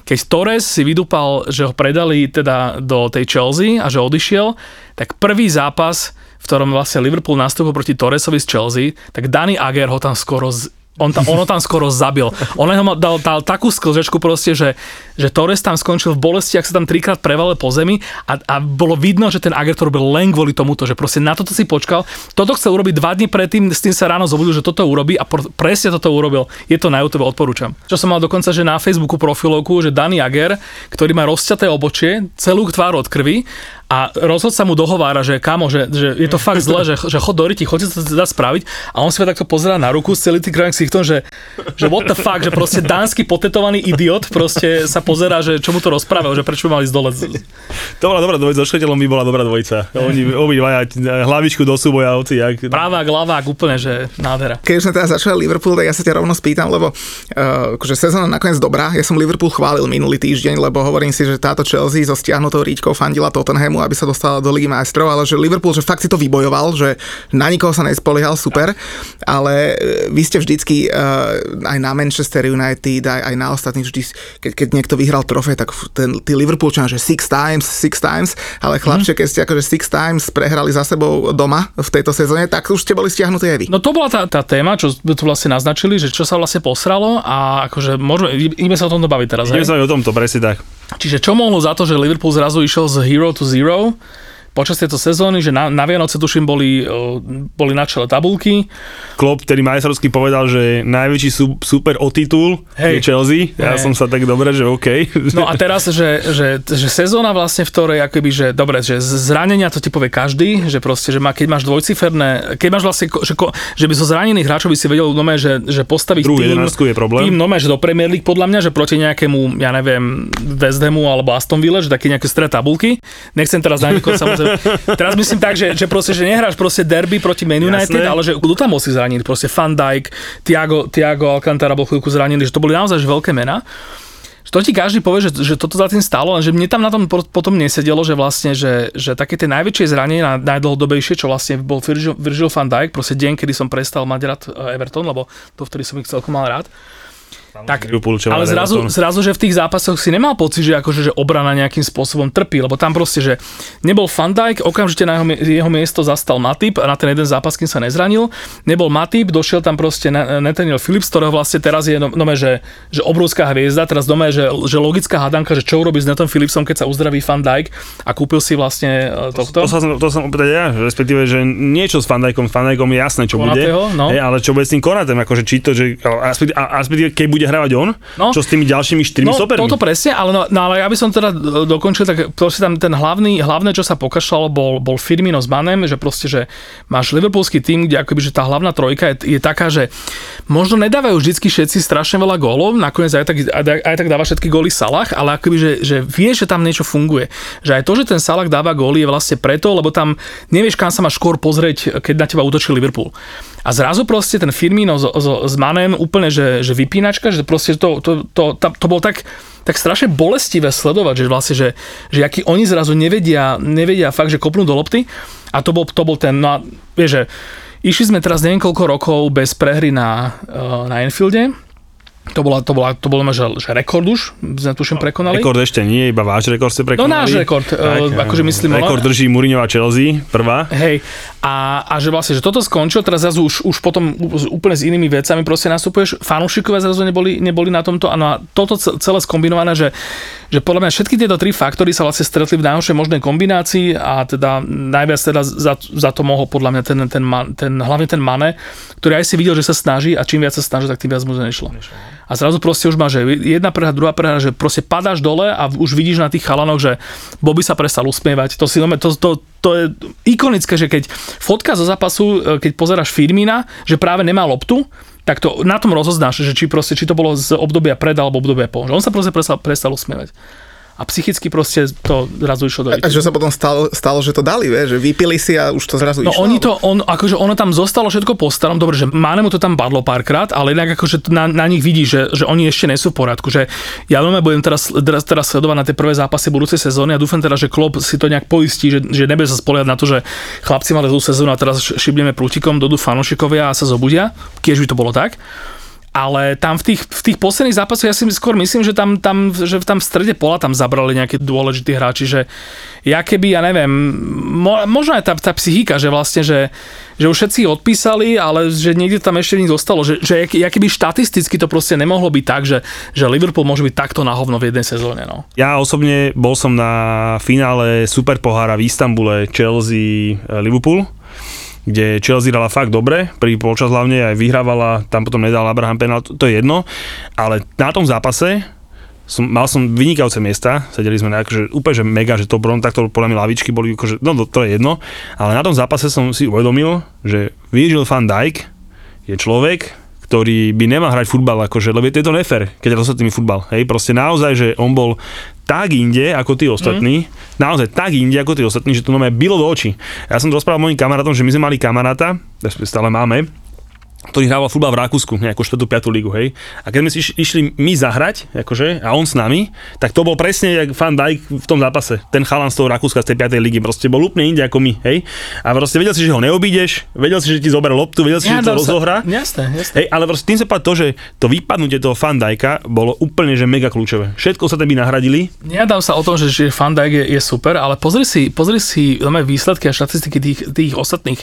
Keď Torres si vydúpal, že ho predali teda do tej Chelsea a že odišiel, tak prvý zápas, v ktorom vlastne Liverpool nastúpil proti Torresovi z Chelsea, tak Dani Ager ho tam skoro z, on tam, ono tam skoro zabil. On ho dal, dal takú sklžečku proste, že, že Torres tam skončil v bolesti, ak sa tam trikrát prevalil po zemi a, a bolo vidno, že ten Ager to robil len kvôli tomuto, že proste na toto si počkal. Toto chcel urobiť dva dní predtým, s tým sa ráno zobudil, že toto urobí a pr- presne toto urobil. Je to na YouTube, odporúčam. Čo som mal dokonca, že na Facebooku profilovku, že Danny Ager, ktorý má rozťaté obočie, celú tvár od krvi a rozhodca mu dohovára, že kamo, že, že je to fakt zle, že, že chod do ryti, chodte to teda spraviť a on si takto pozerá na ruku s celý tým krvým ksichtom, že, že what the fuck, že proste dánsky potetovaný idiot proste sa pozerá, že čo mu to rozprával, že prečo by mali ísť dole. To bola dobrá dvojica, so by bola dobrá dvojica. Oni obidvaja hlavičku do súboja, oci, jak... Právák, lavák, úplne, že nádhera. Keď sme teraz začali Liverpool, tak ja sa ťa rovno spýtam, lebo uh, akože sezóna nakoniec dobrá. Ja som Liverpool chválil minulý týždeň, lebo hovorím si, že táto Chelsea so stiahnutou ríčkou fandila Tottenhamu, aby sa dostala do Ligy majstrov, ale že Liverpool, že fakt si to vybojoval, že na nikoho sa nespoliehal, super. Ale uh, vy ste vždycky uh, aj na Manchester United, aj, aj na ostatných vždy, keď, keď niekto vyhral trofej, tak ten, tí Liverpoolčania, že six times, six times, ale chlapče, keď ste akože six times prehrali za sebou doma v tejto sezóne, tak už ste boli stiahnutí aj vy. No to bola tá, tá téma, čo tu vlastne naznačili, že čo sa vlastne posralo a akože môžeme, ideme sa o tomto baviť teraz. Ideme sa o tomto, presne tak. Čiže čo mohlo za to, že Liverpool zrazu išiel z hero to zero počas tejto sezóny, že na, na Vianoce tuším boli, o, boli na čele tabulky. Klopp, ktorý majstrovský povedal, že najväčší sú, super o titul Hej. je Chelsea. Ja Hej. som sa tak dobre, že OK. No a teraz, že, že, že sezóna vlastne, v ktorej akoby, že dobre, že zranenia to ti povie každý, že proste, že má, keď máš dvojciferné, keď máš vlastne, že, že by zo zranených hráčov by si vedel nome, že, že postaviť Druhú tým, je problém. tým nome, že do Premier League podľa mňa, že proti nejakému, ja neviem, West Hamu alebo Aston Villa, že taký nejaké stred tabulky. Nechcem teraz na niekoho samozrejme. Teraz myslím tak, že, že proste, že nehráš proste derby proti Man United, Jasné. ale že kto tam si zranený, proste Van Dijk, Thiago, Thiago Alcantara bol chvíľku zranený, že to boli naozaj že veľké mená. Že To ti každý povie, že, že toto za tým stálo, lenže mne tam na tom po- potom nesedelo, že vlastne, že, že také tie najväčšie zranenia, na- najdlhodobejšie, čo vlastne bol Virgil, Virgil van Dijk, proste deň, kedy som prestal mať rád eh, Everton, lebo to vtedy som ich celkom mal rád. Tak, ale zrazu, zrazu, že v tých zápasoch si nemal pocit, že, akože, že obrana nejakým spôsobom trpí, lebo tam proste, že nebol Van Dijk, okamžite na jeho, jeho miesto zastal Matip a na ten jeden zápas, kým sa nezranil. Nebol Matip, došiel tam proste Na- Nathaniel Phillips, ktorého vlastne teraz je no, nome, že, že obrovská hviezda, teraz doma že, že logická hadanka, že čo urobí s Nathan Phillipsom, keď sa uzdraví Van Dijk a kúpil si vlastne e, tohto. To, sa, to som opäť ja, respektíve, že niečo s Fandajkom, s Fandajkom je jasné, čo Konatého, bude, no. hej, ale čo bude s tým Konatem, akože či to, že, a respektíve, a respektíve keď bude hravať on, No. čo s tými ďalšími štyrmi No, stopermi. toto presne, ale, no, no, ale ja by som teda e, dokončil, tak proste tam ten hlavný, hlavné, čo sa pokašľalo, bol, bol Firmino s Manem, že proste, že máš liverpoolský tým, kde akoby, že tá hlavná trojka je, je taká, že možno nedávajú vždycky všetci strašne veľa gólov, nakoniec aj tak, aj, aj tak dáva všetky góly Salah, ale akoby, že, že vie, že tam niečo funguje. Že aj to, že ten Salah dáva góly je vlastne preto, lebo tam nevieš, kam sa máš skôr pozrieť, keď na teba útočí Liverpool. A zrazu proste ten Firmino s, s, s Manem úplne, že, že vypínačka, že proste to, to, to, to, to bol tak, tak strašne bolestivé sledovať, že vlastne, že, že aký oni zrazu nevedia, nevedia fakt, že kopnú do lopty. A to bol, to bol ten, no a vieš, že išli sme teraz neviem koľko rokov bez prehry na, eh, na Enfielde, to bola, to bola, to bolo, že, že rekord už, sme tuším prekonali. Rekord ešte nie, iba váš rekord ste No prekonali. náš rekord, eh, akože myslím, Rekord ale- drží a Chelsea, prvá. Hej, a, a že vlastne, že toto skončilo, teraz zrazu už, už potom úplne s inými vecami proste nastupuješ, fanúšikovia zrazu neboli, neboli na tomto, a no a toto ce- celé skombinované, že, že podľa mňa všetky tieto tri faktory sa vlastne stretli v najhoršej možnej kombinácii a teda najviac teda za, za to mohol podľa mňa ten, ten, ten, hlavne ten Mane, ktorý aj si videl, že sa snaží a čím viac sa snaží, tak tým viac mu to nešlo. A zrazu proste už má, že jedna prehra, druhá prehra, že proste padáš dole a už vidíš na tých chalanoch, že Bobby sa prestal usmievať. To si to, to, to je ikonické, že keď fotka zo zápasu, e, keď pozeráš Firmina, že práve nemá loptu, tak to na tom rozoznáš, že či, proste, či to bolo z obdobia pred alebo obdobia po. Že on sa proste prestal, prestal usmievať. A psychicky proste to zrazu išlo do A že sa potom stalo, stalo, že to dali, vieš, že vypili si a už to zrazu No išlo. oni to, on, akože ono tam zostalo všetko po starom, dobre, že Mánemu to tam padlo párkrát, ale inak akože na, na nich vidí, že, že oni ešte nie sú v poriadku, že ja veľmi budem teraz, teraz, teraz sledovať na tie prvé zápasy budúcej sezóny a dúfam teda, že Klopp si to nejak poistí, že, že nebude sa spoliať na to, že chlapci mali zlú sezónu a teraz šibneme prútikom, dodú fanúšikovia a sa zobudia, keď by to bolo tak. Ale tam v tých, v tých posledných zápasoch ja si skôr myslím, že tam, tam, že tam v strede pola tam zabrali nejaké dôležití hráči, že ja keby, ja neviem, mo, možno aj tá, tá psychika, že vlastne, že, že už všetci odpísali, ale že niekde tam ešte nič zostalo, že, že jak keby štatisticky to proste nemohlo byť tak, že, že Liverpool môže byť takto na hovno v jednej sezóne. No. Ja osobne bol som na finále Super pohára v Istambule Chelsea e, Liverpool kde Chelsea hrala fakt dobre, prvý polčas hlavne aj vyhrávala, tam potom nedal Abraham penál, to, je jedno, ale na tom zápase som, mal som vynikajúce miesta, sedeli sme na akože úplne že mega, že to bron, takto podľa mňa lavičky boli, akože, no to, to je jedno, ale na tom zápase som si uvedomil, že Virgil van Dijk je človek, ktorý by nemal hrať futbal, akože, lebo je to nefér, keď ostatnými futbal. Hej, proste naozaj, že on bol tak inde ako tí ostatní, mm. naozaj tak inde ako tí ostatní, že to máme bylo do očí. Ja som to rozprával mojim kamarátom, že my sme mali kamaráta, stále máme, ktorý hrával futbal v Rakúsku, nejakú 4. 5. ligu, hej. A keď sme si iš- išli my zahrať, akože, a on s nami, tak to bol presne jak Van Dijk v tom zápase. Ten chalan z toho Rakúska, z tej 5. ligy, proste bol úplne inde ako my, hej. A proste vedel si, že ho neobídeš, vedel si, že ti zoberie loptu, vedel si, že to sa- rozohrá. Jasné, jasné. Hej, ale proste tým sa povedal to, že to vypadnutie toho Van Dijka bolo úplne že mega kľúčové. Všetko sa by nahradili. Nedám sa o tom, že, že Van Dijk je, je super, ale pozri si, pozri si výsledky a štatistiky tých, tých ostatných.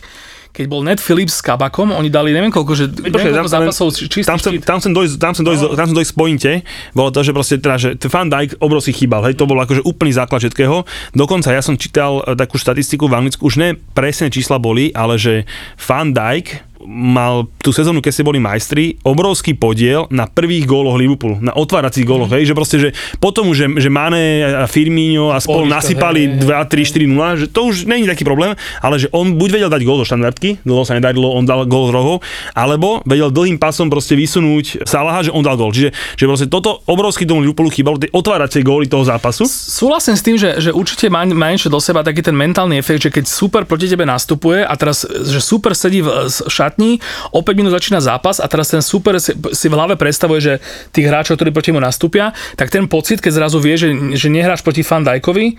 Keď bol Ned Phillips s Kabakom, oni dali neviem koľko, že neviem koľko zápasov či- čistých tam, chcem, tam, chcem dojsť, tam, chcem dojsť, tam chcem dojsť k pointe, bolo to, že proste teda, že Van Dijk obrovský chýbal, hej, to bol akože úplný základ všetkého. Dokonca ja som čítal e, takú štatistiku v Anglicku, už ne presné čísla boli, ale že Van Dijk mal tú sezónu, keď ste boli majstri, obrovský podiel na prvých góloch Liverpoolu, na otváracích góloch, Mhm. hej, že proste, že potom, že, že Mane a Firmino a spolu to, nasypali hej, hej, 2, 3, 4, 0, že to už není taký problém, ale že on buď vedel dať gól do štandardky, dlho sa nedarilo, on dal gól z rohov, alebo vedel dlhým pasom proste vysunúť Salaha, že on dal gól. Čiže že proste toto obrovský tomu Liverpoolu chýbalo, tie otváracie góly toho zápasu. Súhlasím s tým, že, že určite má, má niečo do seba taký ten mentálny efekt, že keď super proti tebe nastupuje a teraz, že super sedí v s- šatni, o 5 minút začína zápas a teraz ten super si, si v hlave predstavuje, že tých hráčov, ktorí proti mu nastúpia, tak ten pocit, keď zrazu vie, že, že nehráš proti Fan Dijkovi,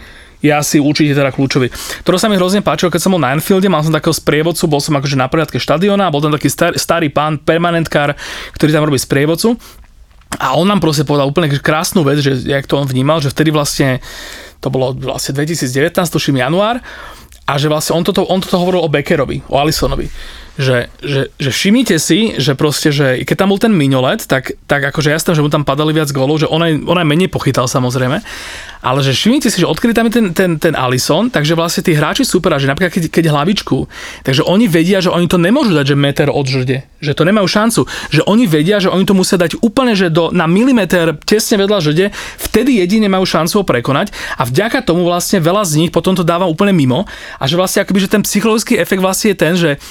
je asi určite teda kľúčový. To sa mi hrozne páčilo, keď som bol na Anfielde, mal som takého sprievodcu, bol som akože na prehľadke štadiona, bol tam taký star, starý pán, permanentkár, ktorý tam robí sprievodcu. A on nám proste povedal úplne krásnu vec, že jak to on vnímal, že vtedy vlastne, to bolo vlastne 2019, tuším január, a že vlastne on toto, on toto hovoril o Beckerovi, o Alisonovi že, že, že všimnite si, že proste, že keď tam bol ten minolet, tak, tak akože jasné, že mu tam padali viac gólov, že on aj, on aj menej pochytal samozrejme, ale že všimnite si, že odkedy tam je ten, ten, ten Alison, takže vlastne tí hráči super, že napríklad keď, keď hlavičku, takže oni vedia, že oni to nemôžu dať, že meter od žrde, že to nemajú šancu, že oni vedia, že oni to musia dať úplne, že do, na milimeter tesne vedľa žrde, vtedy jedine majú šancu ho prekonať a vďaka tomu vlastne veľa z nich potom to dáva úplne mimo a že vlastne akoby, že ten psychologický efekt vlastne je ten, že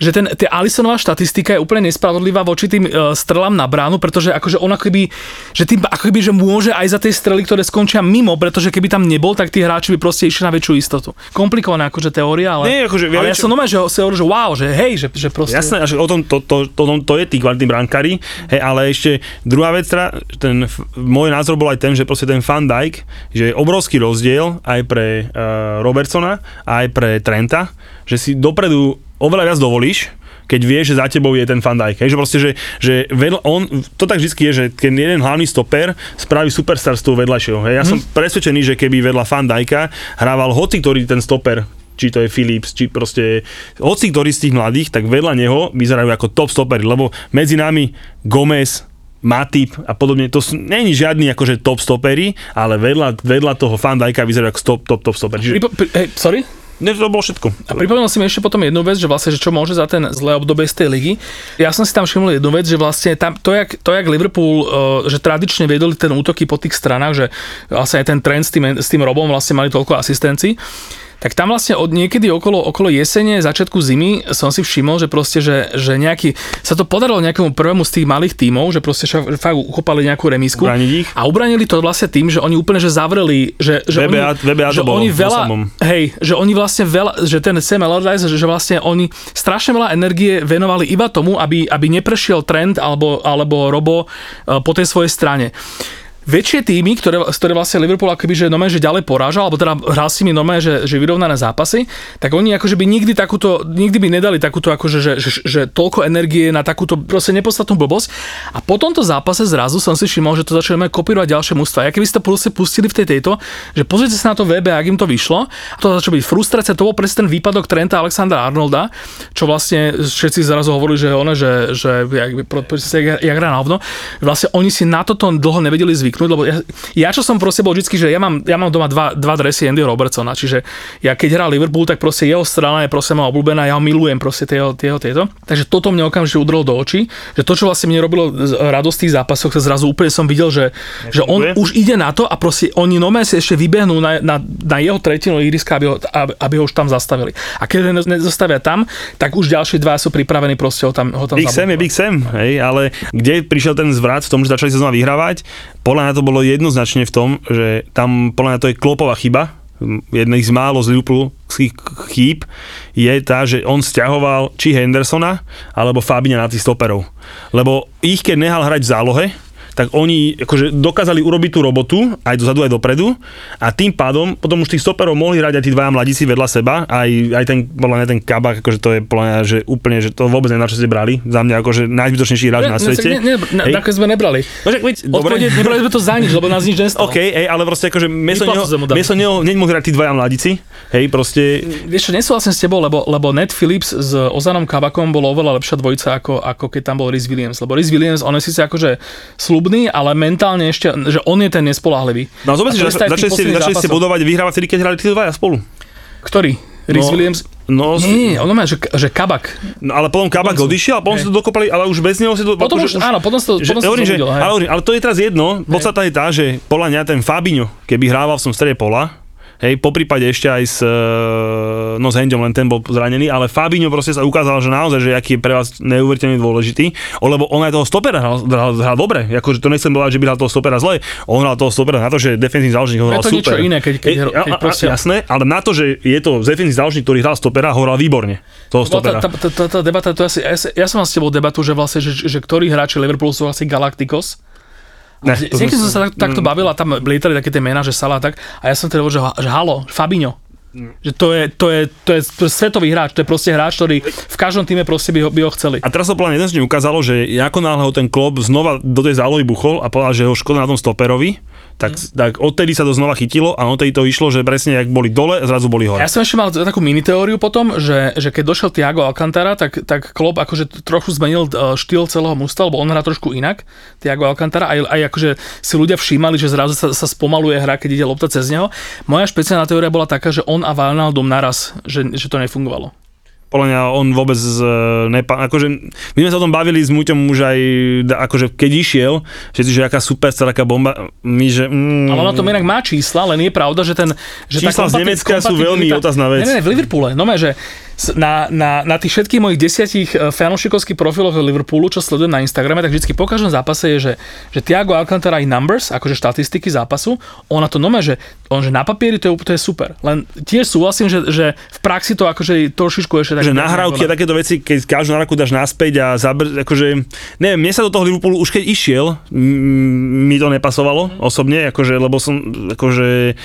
že ten, tá Alisonová štatistika je úplne nespravodlivá voči tým uh, strelám na bránu, pretože akože on akoby, že tým akoby, že môže aj za tie strely, ktoré skončia mimo, pretože keby tam nebol, tak tí hráči by proste išli na väčšiu istotu. Komplikovaná akože teória, ale, Nie, akože, ale ja som nomé, že si hovoril, že wow, že hej, že, že proste... Jasné, až o tom to, to, to, to, to je tí kvalitní brankári, hej, ale ešte druhá vec, teda, ten, môj názor bol aj ten, že proste ten Van Dijk, že je obrovský rozdiel aj pre uh, Robertsona, aj pre Trenta, že si dopredu oveľa viac dovolíš, keď vieš, že za tebou je ten. Hej, že proste, že, že vedľa, on, to tak vždy je, že keď jeden hlavný stoper spraví superstar z toho vedľajšieho. Hej, ja hmm. som presvedčený, že keby vedľa Van Dijka hrával hoci ktorý ten stoper, či to je Philips, či proste hoci ktorý z tých mladých, tak vedľa neho vyzerajú ako top stopery, lebo medzi nami Gomez, Matip a podobne, to není žiadny akože top stopery, ale vedľa, vedľa toho Van Dijka vyzerajú ako top, top, top stopery. Čiže... Pri, sorry? Ne, to bolo všetko. A pripomenul si mi ešte potom jednu vec, že vlastne, že čo môže za ten zlé obdobie z tej ligy. Ja som si tam všimol jednu vec, že vlastne tam, to, jak, to, jak Liverpool, uh, že tradične vedeli ten útoky po tých stranách, že vlastne aj ten trend s tým, s tým Robom vlastne mali toľko asistencií tak tam vlastne od niekedy okolo, okolo jesene, začiatku zimy som si všimol, že proste, že, že nejaký, sa to podarilo nejakému prvému z tých malých tímov, že proste fakt uchopali nejakú remísku a ubranili to vlastne tým, že oni úplne že zavreli, že, že VBA, oni, VBA že oni veľa, hej, že oni vlastne veľa, že ten Sam Allardyce, že, že vlastne oni strašne veľa energie venovali iba tomu, aby, aby neprešiel trend alebo, alebo Robo eh, po tej svojej strane väčšie týmy, ktoré, ktoré vlastne Liverpool akoby, že normálne, že ďalej porážal, alebo teda hral s nimi normálne, že, že vyrovnané zápasy, tak oni akože by nikdy takúto, nikdy by nedali takúto akože, že, že, že toľko energie na takúto proste nepodstatnú blbosť. A po tomto zápase zrazu som si všimol, že to začali kopírovať ďalšie mústva. Ja keby ste proste pustili v tej tejto, že pozrite sa na to webe, ak im to vyšlo, to začalo byť frustrácia, to bol presne ten výpadok Trenta Alexandra Arnolda, čo vlastne všetci zrazu hovorili, že ono, že, že jak, jak, jak hrá na hovno. Vlastne oni si na toto dlho nevedeli zvyknúť zvyknúť, lebo ja, ja čo som proste bol vždy, že ja mám, ja mám doma dva, dva dresy Andy Robertsona, čiže ja keď hrá Liverpool, tak proste jeho strana je proste moja obľúbená, ja ho milujem proste tieho, tieho, tieto. Takže toto mne okamžite udrelo do očí, že to, čo vlastne mne robilo radosť tých zápasoch, sa zrazu úplne som videl, že, že on už ide na to a proste oni nome si ešte vybehnú na, na, na jeho tretinu ihriska, aby ho, aby ho už tam zastavili. A keď ho nezastavia tam, tak už ďalší dva sú pripravení proste ho tam, ho tam Big Sam je Big Sam, hej, ale kde prišiel ten zvrat v tom, že začali sa znova vyhrávať, podľa mňa to bolo jednoznačne v tom, že tam podľa mňa to je klopová chyba, jedných z málo z Liverpoolských chýb je tá, že on stiahoval či Hendersona alebo Fabina na tých stoperov. Lebo ich keď nehal hrať v zálohe, tak oni akože dokázali urobiť tú robotu aj dozadu, aj dopredu a tým pádom potom už tých stoperov mohli hrať aj tí dvaja mladíci vedľa seba, aj, aj ten, podľa mňa ten kabak, akože to je podľa mňa, že úplne, že to vôbec neviem, na čo ste brali, za mňa akože najzbytočnejší hráč na svete. Ne, ne, ne, sme nebrali. No, že, veď, dobre. nebrali sme to za nič, lebo nás nič nestalo. OK, ej, ale proste akože miesto neho, miesto neho hneď mohli hrať tí dvaja mladíci, hej, proste. Vieš čo, nesúhlasím s tebou, lebo, lebo Ned Phillips s Ozanom Kabakom bolo oveľa lepšia dvojica, ako, ako keď tam bol Rhys Williams, lebo Rhys Williams, on je síce akože slubný, ale mentálne ešte, že on je ten nespolahlivý. No zober si, že začali ste, začali ste budovať, vyhrávať vtedy, keď hrali tí dvaja spolu. Ktorý? Rhys no, Williams? No, nie, nie, on má, že, že kabak. No, ale potom kabak potom odišiel a potom si to dokopali, ale už bez neho si to... Potom už, áno, potom si to, že, potom hovorím, že, ale, ale, to je teraz jedno, podstata je tá, že podľa mňa ten Fabinho, keby hrával v tom strede pola, Hej, po prípade ešte aj s, e, no s Hendom, len ten bol zranený, ale Fabinho proste sa ukázal, že naozaj, že aký je pre vás neuveriteľne dôležitý, lebo on aj toho stopera hral, hral, hral dobre, akože to nechcem povedať, že by hral toho stopera zle, on hral toho stopera na to, že defenzívny záložník ho hral to super. iné, keď, keď, keď, keď proste... Jasné, ale na to, že je to defenzívny záložník, ktorý hral stopera, ho hral výborne. Toho stopera. Tá, tá, tá, tá, debata, to asi, ja, ja som mal s tebou debatu, že vlastne, že, že ktorí hráči Liverpoolu sú asi Galacticos, Ne, to som sa tak, takto bavil a tam lietali také tie mená, že Sala tak. A ja som teda hovoril, že, že halo, Fabinho. Že to je, to, je, to, je, to je svetový hráč, to je proste hráč, ktorý v každom týme proste by ho, by ho chceli. A teraz to podľa mňa jednoznačne ukázalo, že ako náhle ho ten klub znova do tej zálohy buchol a povedal, že ho škoda na tom stoperovi, tak, tak odtedy sa to znova chytilo a odtedy to išlo, že presne jak boli dole, zrazu boli hore. Ja som ešte mal takú mini teóriu potom, že, že keď došiel Tiago Alcantara, tak, tak Klopp akože trochu zmenil e, štýl celého mužstva, lebo on hrá trošku inak, Tiago Alcantara, aj, aj akože si ľudia všímali, že zrazu sa, sa spomaluje hra, keď ide lopta cez neho. Moja špeciálna teória bola taká, že on a Wijnaldum naraz, že, že to nefungovalo podľa mňa on vôbec uh, nepa... Akože, my sme sa o tom bavili s Muťom už aj, akože keď išiel, že, že aká super, aká bomba, my že... Mm, ale ona to inak má čísla, len je pravda, že ten... Že čísla z Nemecka sú veľmi otázna vec. Ne, ne, v Liverpoole, no že na, na, na tých všetkých mojich desiatich e, fanúšikovských profiloch Liverpoolu, čo sledujem na Instagrame, tak vždy po každom zápase je, že, že Thiago Alcantara aj numbers, akože štatistiky zápasu, ona to nome, že on, že na papieri to je, to je super. Len tiež súhlasím, že, že v praxi to akože trošičku ešte tak... Že nahrávky a takéto veci, keď každú náraku dáš naspäť a zabr, akože, neviem, mne sa do toho Liverpoolu už keď išiel, mi to nepasovalo osobne, akože, lebo som, akože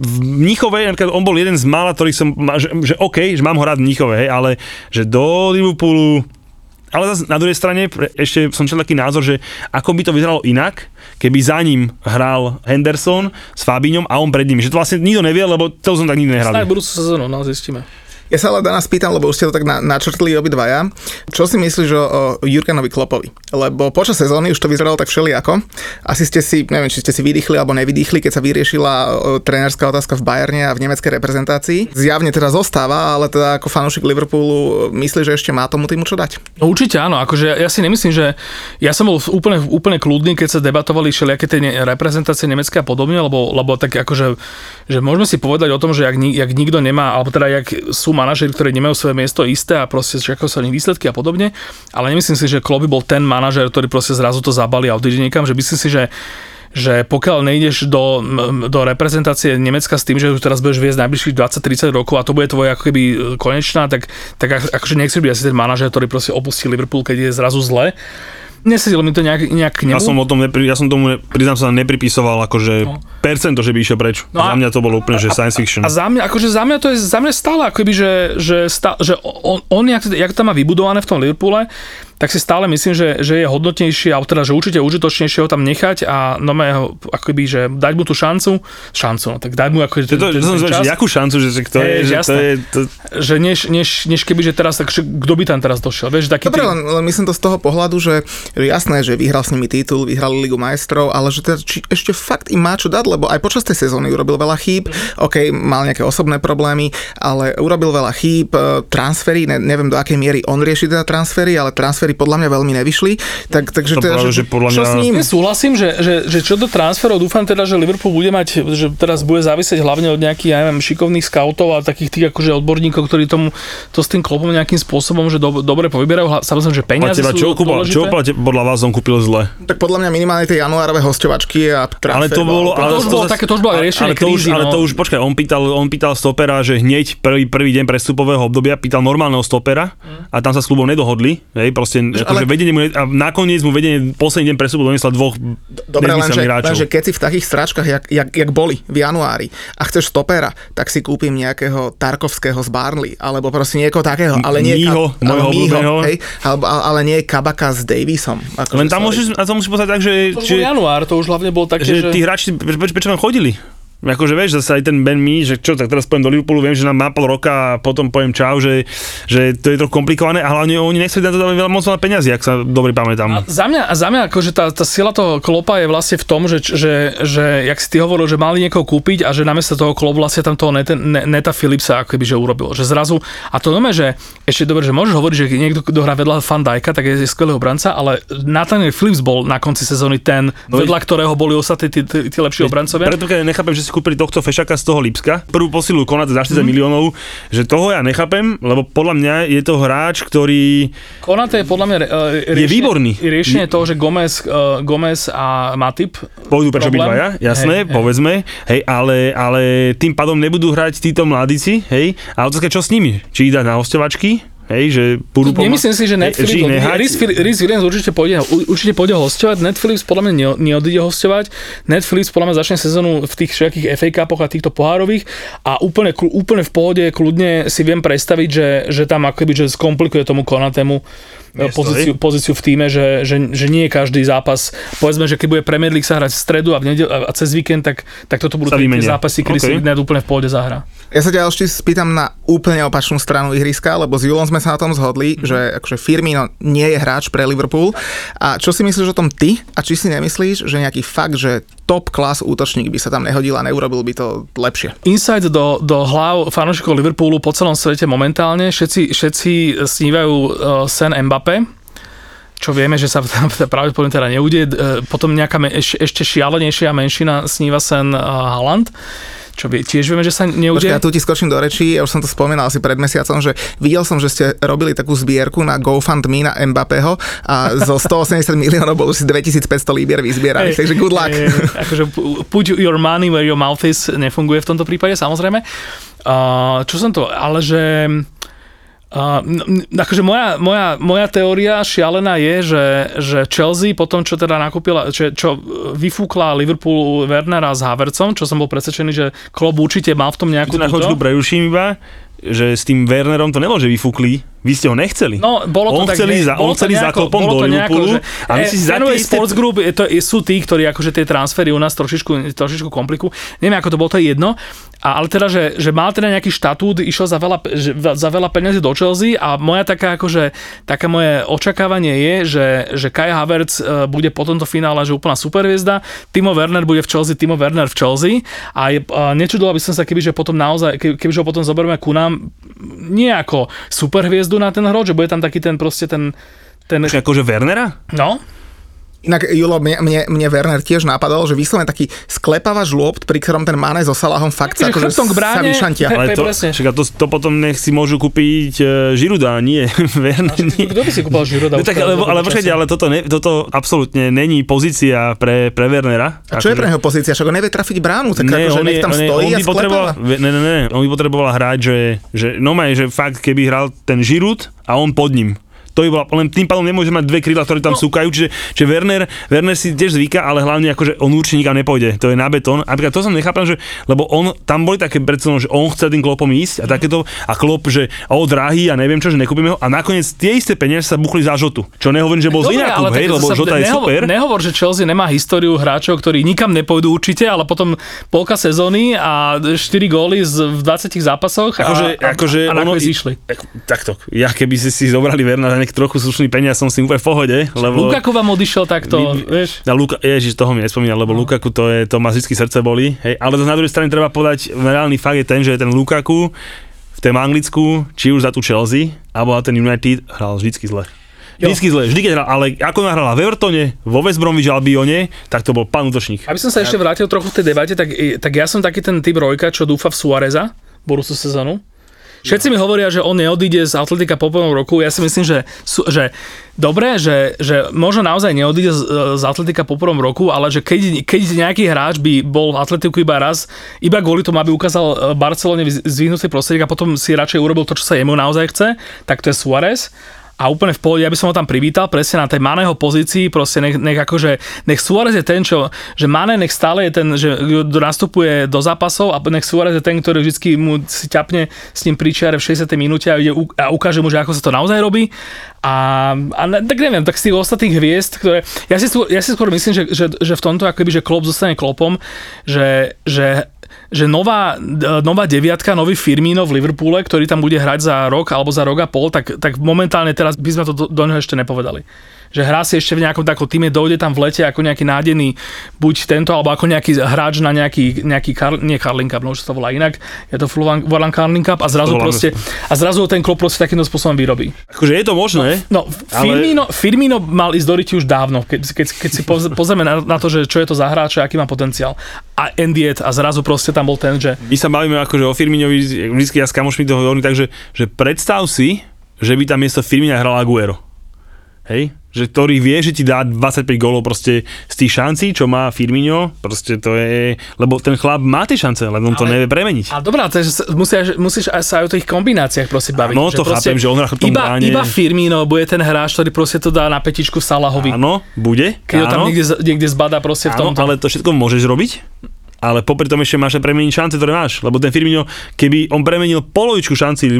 v napríklad on bol jeden z mála, ktorých som, že, že OK, že mám ho rád v Mníchove, hej, ale že do Liverpoolu ale zase na druhej strane ešte som čel taký názor, že ako by to vyzeralo inak, keby za ním hral Henderson s Fabiňom a on pred ním. Že to vlastne nikto nevie, lebo to som tak nikdy nehral. Tak budúcu sezónu, no zistíme. Ja sa ale Dana spýtam, lebo už ste to tak na, načrtli obidvaja. Čo si myslíš o, o Jurgenovi Klopovi? Lebo počas sezóny už to vyzeralo tak všelijako. Asi ste si, neviem, či ste si vydýchli alebo nevydýchli, keď sa vyriešila trénerská otázka v Bayerne a v nemeckej reprezentácii. Zjavne teda zostáva, ale teda ako fanúšik Liverpoolu myslí, že ešte má tomu týmu čo dať? No, určite áno, akože ja si nemyslím, že ja som bol úplne, úplne kľudný, keď sa debatovali všelijaké tie reprezentácie nemecké a podobne, lebo, lebo tak akože, že môžeme si povedať o tom, že jak, jak nikto nemá, alebo teda jak sú manažeri, ktorí nemajú svoje miesto isté a proste čakajú sa nich výsledky a podobne, ale nemyslím si, že Klopp bol ten manažer, ktorý proste zrazu to zabali a odíde niekam, že myslím si, že že pokiaľ nejdeš do, do reprezentácie Nemecka s tým, že už teraz budeš viesť najbližších 20-30 rokov a to bude tvoje ako keby konečná, tak, tak akože nechceš byť asi ten manažer, ktorý proste opustí Liverpool, keď je zrazu zle nesedilo mi to nejak, nejak k nemu. Ja som o tom, nepri, ja som tomu, priznám sa, nepripisoval akože no. percento, že by išiel preč. No a, za mňa to bolo úplne, že science fiction. A za mňa, akože za mňa to je, za mňa stále akoby, že, že, stále, že on, on jak, jak to má vybudované v tom Liverpoole, tak si stále myslím, že, že je hodnotnejšie, alebo teda, že určite užitočnejšie ho tam nechať a no ho, akoby, že dať mu tú šancu, šancu, no tak dať mu ako to, to, to som zvedal, že jakú šancu, že, to je, že to je, to... že než, než, než keby, že teraz, tak kto by tam teraz došiel, vieš, taký Dobre, tý... len, len, myslím to z toho pohľadu, že jasné, že vyhral s nimi titul, vyhrali Ligu majstrov, ale že teda, či ešte fakt im má čo dať, lebo aj počas tej sezóny urobil veľa chýb, mm. OK, mal nejaké osobné problémy, ale urobil veľa chýb, e, transfery, ne, neviem do akej miery on rieši teda transfery, ale transfery transfery podľa mňa veľmi nevyšli. Tak, takže to teda, práve, že, že podľa čo mňa... s ním? Ja súhlasím, že, že, že, čo do transferov, dúfam teda, že Liverpool bude mať, že teraz bude závisieť hlavne od nejakých, ja neviem, šikovných scoutov a takých tých akože odborníkov, ktorí tomu to s tým klopom nejakým spôsobom, že do, dobre povyberajú. Samozrejme, že peniaze teba, sú čo, kúpal, čo podľa vás on kúpil zle? Tak podľa mňa minimálne tie januárové hostovačky a transfer. Ale to bolo, ale to, už bolo také, to už bolo riešenie ale to už, ale no. to už, počkaj, on pýtal, on pýtal stopera, že hneď prvý, prvý deň prestupového obdobia pýtal normálneho stopera a tam sa s klubom nedohodli, hej, proste, akože vedenie mu a nakoniec mu vedenie posledný deň presubu doniesla dvoch Dobre, lenže, lenže keď si v takých stráčkach, jak, jak, jak boli v januári a chceš stopera, tak si kúpim nejakého Tarkovského z Barnley, alebo proste niekoho takého, ale nie, Mího, ka, ale, Mího, hej, alebo, ale nie Kabaka s Davisom. Ako Len tam môžeš, a to musíš povedať tak, že... To že, január, to už hlavne bol také, že... že... tí hráči, prečo, prečo tam chodili? Akože vieš, zase aj ten Ben Mi, že čo, tak teraz pojem do Liverpoolu, viem, že nám má pol roka a potom poviem čau, že, že to je trochu komplikované a hlavne oni nechceli na to dávať veľa moc veľa peniazy, ak sa dobre pamätám. A za mňa, a za mňa akože tá, tá sila toho klopa je vlastne v tom, že, že, že jak si ty hovoril, že mali niekoho kúpiť a že namiesto toho klop vlastne tam toho neta, neta Philipsa ako keby, že urobil. Že zrazu, a to nome, že ešte dobre, že môžeš hovoriť, že niekto, kto hrá vedľa Van Dijka, tak je, je skvelý obranca, ale Nathaniel Phillips bol na konci sezóny ten, no vedľa ktorého boli ostatní tí, tí, tí lepší obrancovia. Preto nechápem, že si kúpili tohto fešaka z toho Lipska, prvú posilu konať za 40 mm. miliónov, že toho ja nechápem, lebo podľa mňa je to hráč, ktorý... Konate je podľa mňa uh, riešenie, je výborný. Riešenie toho, že Gomez, uh, Gomez a Matip Pôjdu prečo ja, jasné, hej, povedzme, hej, ale, ale tým pádom nebudú hrať títo mladíci, hej, a otázka čo s nimi? Či ich dať na hostovačky, hej, že budú pomá- Nemyslím si, že Netflix, ich nehať. Rhys, Rhys Williams určite pôjde, určite pôjde hostovať, Netflix podľa mňa ne- neodíde hostovať, Netflix podľa mňa začne sezónu v tých všetkých FA Cupoch a týchto pohárových a úplne, úplne v pohode, kľudne si viem predstaviť, že, že tam akoby, že skomplikuje tomu Konatému e, Miesto, pozíciu, pozíciu v týme, že, že, že nie je každý zápas, povedzme, že keď bude Premier League sa hrať v stredu a, v nedel, a cez víkend, tak, tak toto budú Sa tie, zápasy, kedy OK. si net úplne v pohode zahrá. Ja sa ťa ešte spýtam na úplne opačnú stranu ihriska, lebo s Julom sme sa na tom zhodli, mm. že akože Firmino nie je hráč pre Liverpool. A čo si myslíš o tom ty? A či si nemyslíš, že nejaký fakt, že top klas útočník by sa tam nehodil a neurobil by to lepšie? Insight do, do hlav fanúšikov Liverpoolu po celom svete momentálne. Všetci, všetci snívajú uh, sen Mbappé, čo vieme, že sa pravdepodobne teda neudie. E, Potom nejaká eš, ešte šialenejšia menšina sníva sen uh, Haaland, čo vie, tiež vieme, že sa neudie. ja tu ti skočím do rečí, ja už som to spomínal asi pred mesiacom, že videl som, že ste robili takú zbierku na GoFundMe na Mbappého a zo 180 miliónov bolo si 2500 líbier vyzbieraných, takže good luck. Hej, akože pu- put your money where your mouth is nefunguje v tomto prípade, samozrejme. Uh, čo som to, ale že... Uh, akože moja, moja, moja teória šialená je, že, že Chelsea po tom, čo teda nakúpila, čo, čo vyfúkla Liverpool Wernera s Havercom, čo som bol presvedčený, že Klopp určite mal v tom nejakú Tu na chvíľu preruším iba, že s tým Wernerom to nebolo, že vyfúkli, vy ste ho nechceli. No, bolo to on tak, chceli ne- za, on nejako- klopom bolo do Liverpoolu a my si Eh, za tie isté... Sports Group je to, sú tí, ktorí akože tie transfery u nás trošičku, trošičku komplikujú. Neviem, ako to bolo, to je jedno. A, ale teda, že, že mal teda nejaký štatút, išiel za veľa, že, za veľa peniazy do Chelsea a moja taká akože, také moje očakávanie je, že, že Kai Havertz e, bude po tomto finále, že úplná superhviezda, Timo Werner bude v Chelsea, Timo Werner v Chelsea a, je, a nečudoval by som sa, keby, že potom naozaj, keby, kebyže ho potom zoberieme ku nám, nie ako superhviezdu na ten hrod, že bude tam taký ten proste ten, ten Akože Wernera? no, Inak, Julo, mne, mne, mne Werner tiež napadol, že vyslovene taký sklepávač lôpt, pri ktorom ten Mane so Salahom fakt sa, Akože akože k bráne. sa vyšantia. Ale to, však to, to potom nech si môžu kúpiť uh, Žiruda, nie Werner. Nie. Kto by si kúpal Žiroda? No tak, ale, ale počkajte, ale toto, ne, toto absolútne není pozícia pre, pre Wernera. A čo je pre neho pozícia? Však on nevie trafiť bránu, tak Ne, akože on, nech tam on, stojí on a by potreboval, sklepáva. ne, ne, ne, on by potreboval hrať, že, že no maj, že fakt, keby hral ten Žirut a on pod ním. To by bola, len tým pádom nemôže mať dve krídla, ktoré tam no. súkajú, čiže, čiže Werner, Werner si tiež zvyka, ale hlavne akože on určite nikam nepôjde, to je na betón. A to som nechápal, že, lebo on, tam boli také predstavno, že on chce tým klopom ísť a takéto, a klop, že o drahý a neviem čo, že nekúpime ho a nakoniec tie isté peniaze sa buchli za žotu. Čo nehovorím, že bol zlý nákup, hej, lebo žota je nehovor, super. Nehovor, že Chelsea nemá históriu hráčov, ktorí nikam nepôjdu určite, ale potom polka sezóny a 4 góly v 20 zápasoch a, Akože, a, akože a, a ono, išli. Tak, takto, ja keby si si zobrali Verna nejaký trochu slušný peniaz, som si úplne v pohode, lebo... Lukaku vám odišiel takto, My- vieš. Na Luka, ježiš, toho mi nespomínal, lebo Lukaku to je, to ma vždy srdce boli, hej, ale to na druhej strane treba povedať, reálny fakt je ten, že ten Lukaku v tom Anglicku, či už za tú Chelsea, alebo za ten United, hral vždycky zle. Vždycky zle, vždy keď hral, ale ako nahral v Evertone, vo West Bromwich Albione, tak to bol pán útočník. Aby som sa ešte vrátil trochu v tej debate, tak, tak ja som taký ten typ Rojka, čo dúfa v Suareza, budúcu sezónu. Všetci mi hovoria, že on neodíde z Atletika po plnom roku. Ja si myslím, že, že dobre, že, že možno naozaj neodíde z, Atletika po prvom roku, ale že keď, keď nejaký hráč by bol v Atletiku iba raz, iba kvôli tomu, aby ukázal e, Barcelone zvihnutý prostriedok a potom si radšej urobil to, čo sa jemu naozaj chce, tak to je Suarez a úplne v pohode, ja by som ho tam privítal presne na tej Maného pozícii, proste nech, nech akože, nech Suarez je ten, čo, že Mane nech stále je ten, že nastupuje do zápasov a nech Suarez je ten, ktorý vždy mu si ťapne s ním pri čiare v 60. minúte a, ide, a ukáže mu, že ako sa to naozaj robí. A, a tak neviem, tak z tých ostatných hviezd, ktoré, ja si, skôr, ja si skôr myslím, že, že, že v tomto akoby, že Klopp zostane Klopom, že, že že nová, nová deviatka, nový Firmino v Liverpoole, ktorý tam bude hrať za rok alebo za rok a pol, tak, tak momentálne teraz by sme to do, do neho ešte nepovedali. Že hrá si ešte v nejakom takom týme, dojde tam v lete ako nejaký nádený, buď tento, alebo ako nejaký hráč na nejaký, nejaký Kar, nie Carling Cup, no sa volá inak, je to Volan Carling Cup a zrazu proste, a zrazu ten klub proste takýmto spôsobom vyrobí. Akože je to možné, No, Ale- Firmino, Firmino mal ísť do Riti už dávno, keď, keď, keď si poz- pozrieme na, na to, že čo je to za hráč aký má potenciál. A Endiet a zrazu proste tam bol ten, že my sa bavíme akože o Firminovi, vždycky ja s kamošmi to hovorím, takže že predstav si, že by tam miesto Firmina hral Aguero. Hej? Že ktorý vie, že ti dá 25 gólov proste z tých šancí, čo má Firmino, proste to je, lebo ten chlap má tie šance, len on to nevie premeniť. A dobrá, takže musíš, musíš aj sa aj o tých kombináciách proste baviť. Áno, to chápem, že on v tom iba, bráne. iba Firmino bude ten hráč, ktorý proste to dá na petičku Salahovi. Áno, bude, Keď ho tam niekde, niekde zbadá proste v áno, tomto. ale to všetko môžeš robiť, ale popri tom ešte máš aj premeniť šance, ktoré máš. Lebo ten Firmino, keby on premenil polovičku šanci,